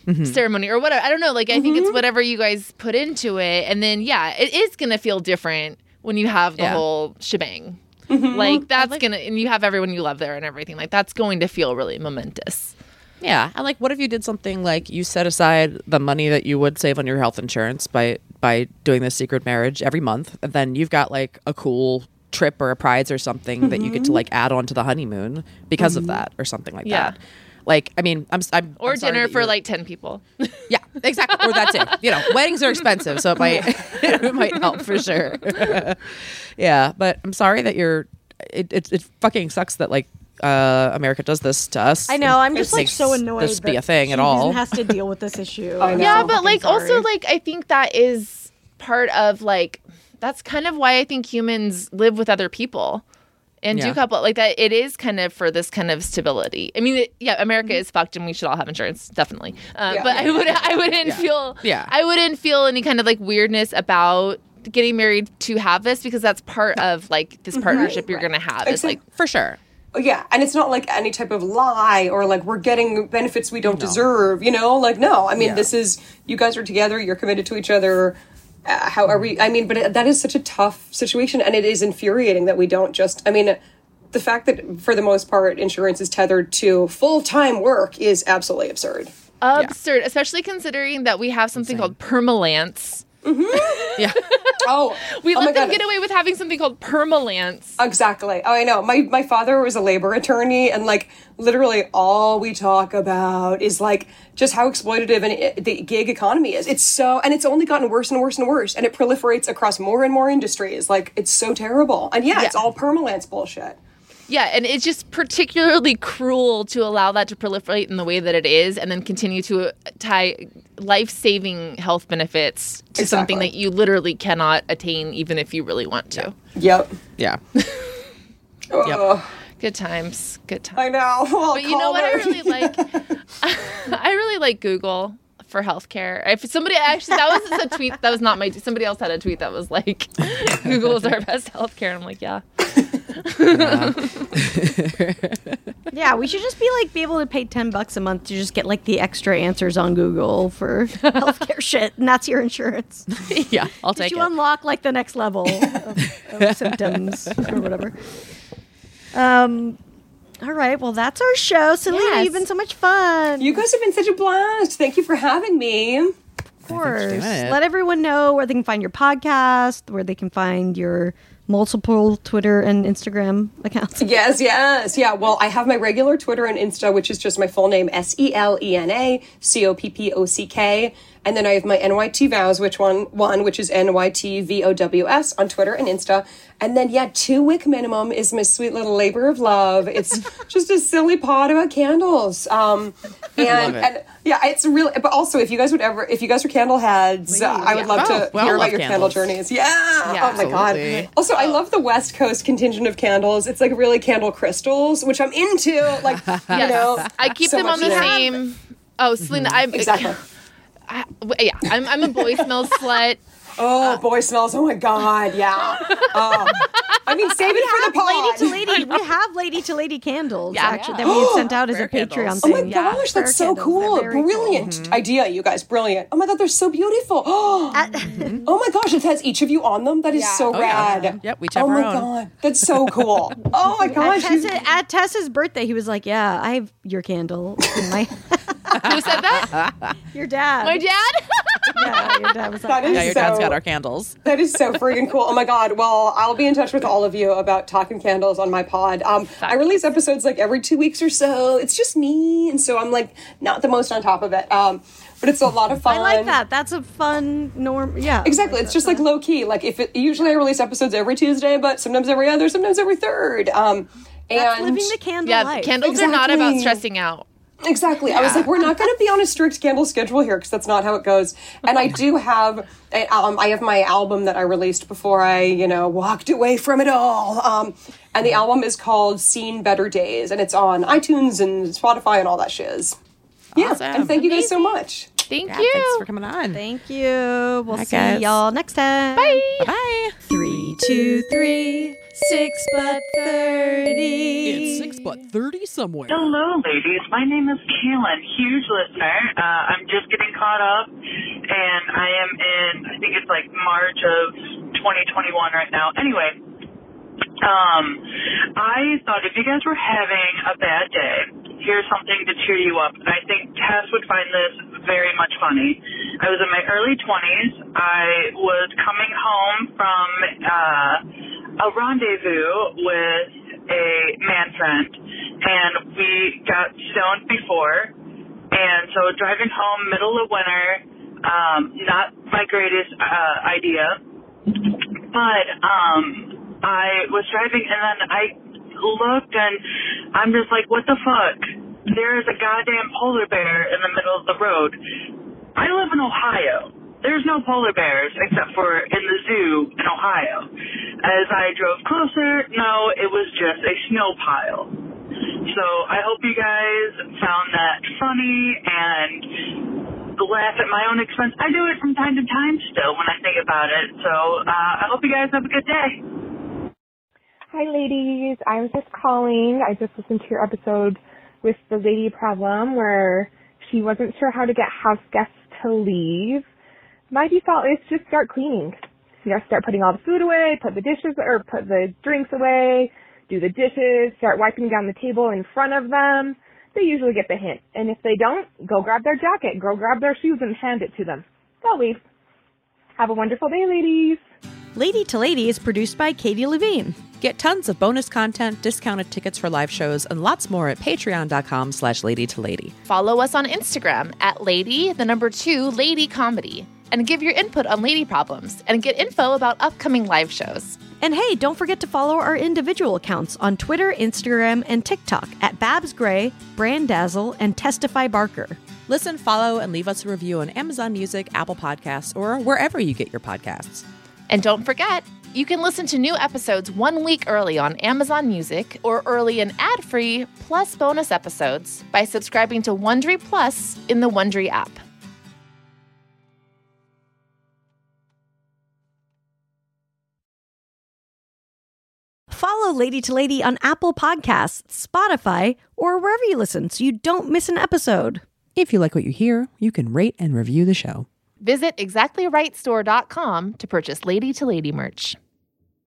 mm-hmm. ceremony or whatever. I don't know. Like I think it's mm-hmm. whatever you guys put into it, and then yeah, it is gonna feel different when you have the Yeah. whole shebang. Mm-hmm. Like that's gonna and you have everyone you love there and everything. Like that's going to feel really momentous. Yeah, and like, what if you did something like you set aside the money that you would save on your health insurance by by doing this secret marriage every month, and then you've got like a cool trip or a prize or something that you get to like add on to the honeymoon because of that or something like Yeah. that. Like, I mean, I'm, s- I'm Or I'm dinner for like ten people. yeah, exactly. Or that's it. You know, weddings are expensive, so it might it might help for sure. yeah, but I'm sorry that you're. It it, it fucking sucks that like uh, America does this to us. I know. I'm just like so annoyed. This be a thing at all? has to deal with this issue. I know. Yeah, so but fucking like also like I think that is part of like that's kind of why I think humans live with other people and do couple like that. It is kind of for this kind of stability. I mean, it, yeah, America is fucked, and we should all have insurance, definitely. Uh, Yeah. but I would I wouldn't Yeah. feel Yeah. I wouldn't feel any kind of like weirdness about getting married to have this because that's part of like this partnership you're gonna have. It's like for sure. Oh, yeah, and it's not like any type of lie or like we're getting benefits we don't deserve, you know? Like, no, I mean, Yeah. this is you guys are together, you're committed to each other. Uh, how are we? I mean, but it, that is such a tough situation, and it is infuriating that we don't just. I mean, the fact that for the most part insurance is tethered to full time work is absolutely absurd. absurd, especially considering that we have something called permalance. Mm-hmm. Yeah. Oh, We oh let them God. get away with having something called permalance. Exactly. Oh, I know. My my father was a labor attorney, and like literally all we talk about is like just how exploitative and the gig economy is. It's so, and it's only gotten worse and worse and worse, and it proliferates across more and more industries. Like it's so terrible. And yeah, it's Yeah. all permalance bullshit. Yeah, and it's just particularly cruel to allow that to proliferate in the way that it is and then continue to uh, tie life saving health benefits to something that you literally cannot attain even if you really want to. Yep. Yeah. Ugh. Good times. Good times. I know. Well, But you know what I really like? I really like Google for healthcare. If somebody actually that was a tweet that was not my somebody else had a tweet that was like Google is our best healthcare. I'm like, yeah. yeah, we should just be like be able to pay ten bucks a month to just get like the extra answers on Google for healthcare shit, and that's your insurance. yeah. I'll Did take you it. unlock like the next level of, of symptoms or whatever. Um. All right. Well, that's our show. Selena, Yes. you've been so much fun. You guys have been such a blast. Thank you for having me. of course. Let everyone know where they can find your podcast, where they can find your multiple Twitter and Instagram accounts. Yes, yes. Yeah, well, I have my regular Twitter and Insta, which is just my full name, S E L E N A C O P P O C K. And then I have my NYT vows, which one, one, which is NYT V O W S on Twitter and Insta. And then, yeah, two wick minimum is my sweet little labor of love. It's just a silly pot about candles. Um, and, it. and yeah, it's really, but also if you guys would ever, if you guys are candle heads, uh, I would love Oh, to well, hear about your candle journeys. Yeah. oh my absolutely. God. Also, I love the West Coast contingent of candles. It's like really candle crystals, which I'm into. Like, you know, I keep so them on the same Oh, Selena, I'm Exactly. I, w- yeah, I'm, I'm a boy smell slut. Oh, boy smells. Oh my God. Yeah. Oh. I mean, save it for the pod. Lady to lady, we have lady to lady candles Yeah. actually that we had sent out as a Prayer Patreon candles. thing. Oh my Yeah, gosh, prayer that's so candles. cool. They're very Brilliant Mm-hmm. idea, you guys. Brilliant. Oh my God, they're so beautiful. Oh, oh my gosh, it has each of you on them. That is so Oh, yeah. rad. Yep, we each have Oh our my own. God, that's so cool. Oh my At, gosh. you- Tessa, at Tessa's birthday, he was like, "Yeah, I have your candle in my Who said that? your dad." My dad? yeah, your dad was like, That is Yeah, your dad's so- got our candles. That is so freaking cool. Oh my god. Well, I'll be in touch with all of you about talking candles on my pod. Um, I release episodes like every two weeks or so. It's just me, and so I'm like not the most on top of it. Um, but it's a lot of fun. I like that. That's a fun norm. Yeah, Exactly. It's just like low key. Like if it usually I release episodes every Tuesday, but sometimes every other, sometimes every third. Um, That's and living the candle Yeah, life. candles are not about stressing out. Exactly. I was like, we're not going to be on a strict candle schedule here because that's not how it goes. And I do have, a- um, I have my album that I released before I, you know, walked away from it all. Um, and the album is called "Seen Better Days," and it's on iTunes and Spotify and all that shiz. Yeah, and thank you guys so much. Thank Yeah, you. thanks for coming on. Thank you. We'll Bye, see guys. y'all next time. Bye. Bye. Three, two, three, six butt thirty. It's six butt thirty somewhere. Hello, ladies. My name is Kaylin, huge listener. Uh, I'm just getting caught up, and I am in, I think it's like March of 2021 right now. Anyway, um, I thought if you guys were having a bad day, here's something to cheer you up. And I think Tess would find this very much funny. I was in my early 20s. I was coming home from uh, a rendezvous with a man friend, and we got stoned before. And so driving home middle of winter, um, not my greatest uh, idea. But um, I was driving, and then I looked, and I'm just like, what the fuck? There is a goddamn polar bear in the middle of the road. I live in Ohio. There's no polar bears except for in the zoo in Ohio. As I drove closer, no, it was just a snow pile. So I hope you guys found that funny and laugh at my own expense. I do it from time to time still when I think about it. So uh, I hope you guys have a good day. Hi, ladies. I was just calling. I just listened to your episode with the lady problem where she wasn't sure how to get house guests to leave. My default is just start cleaning. You know, start putting all the food away, put the dishes or put the drinks away, do the dishes, start wiping down the table in front of them. They usually get the hint. And if they don't, go grab their jacket, go grab their shoes and hand it to them. They'll leave. Have a wonderful day, ladies. Lady to Lady is produced by Katie Levine. Get tons of bonus content, discounted tickets for live shows, and lots more at patreon.com slash lady to lady. Follow us on Instagram at lady, the number two, lady comedy. And give your input on lady problems and get info about upcoming live shows. And hey, don't forget to follow our individual accounts on Twitter, Instagram, and TikTok at Babs Gray, Brandazzle, and Testify Barker. Listen, follow, and leave us a review on Amazon Music, Apple Podcasts, or wherever you get your podcasts. And don't forget, you can listen to new episodes one week early on Amazon Music or early and ad free plus bonus episodes by subscribing to Wondery Plus in the Wondery app. Follow Lady to Lady on Apple Podcasts, Spotify, or wherever you listen so you don't miss an episode. If you like what you hear, you can rate and review the show. Visit exactlyrightstore.com to purchase Lady to Lady merch.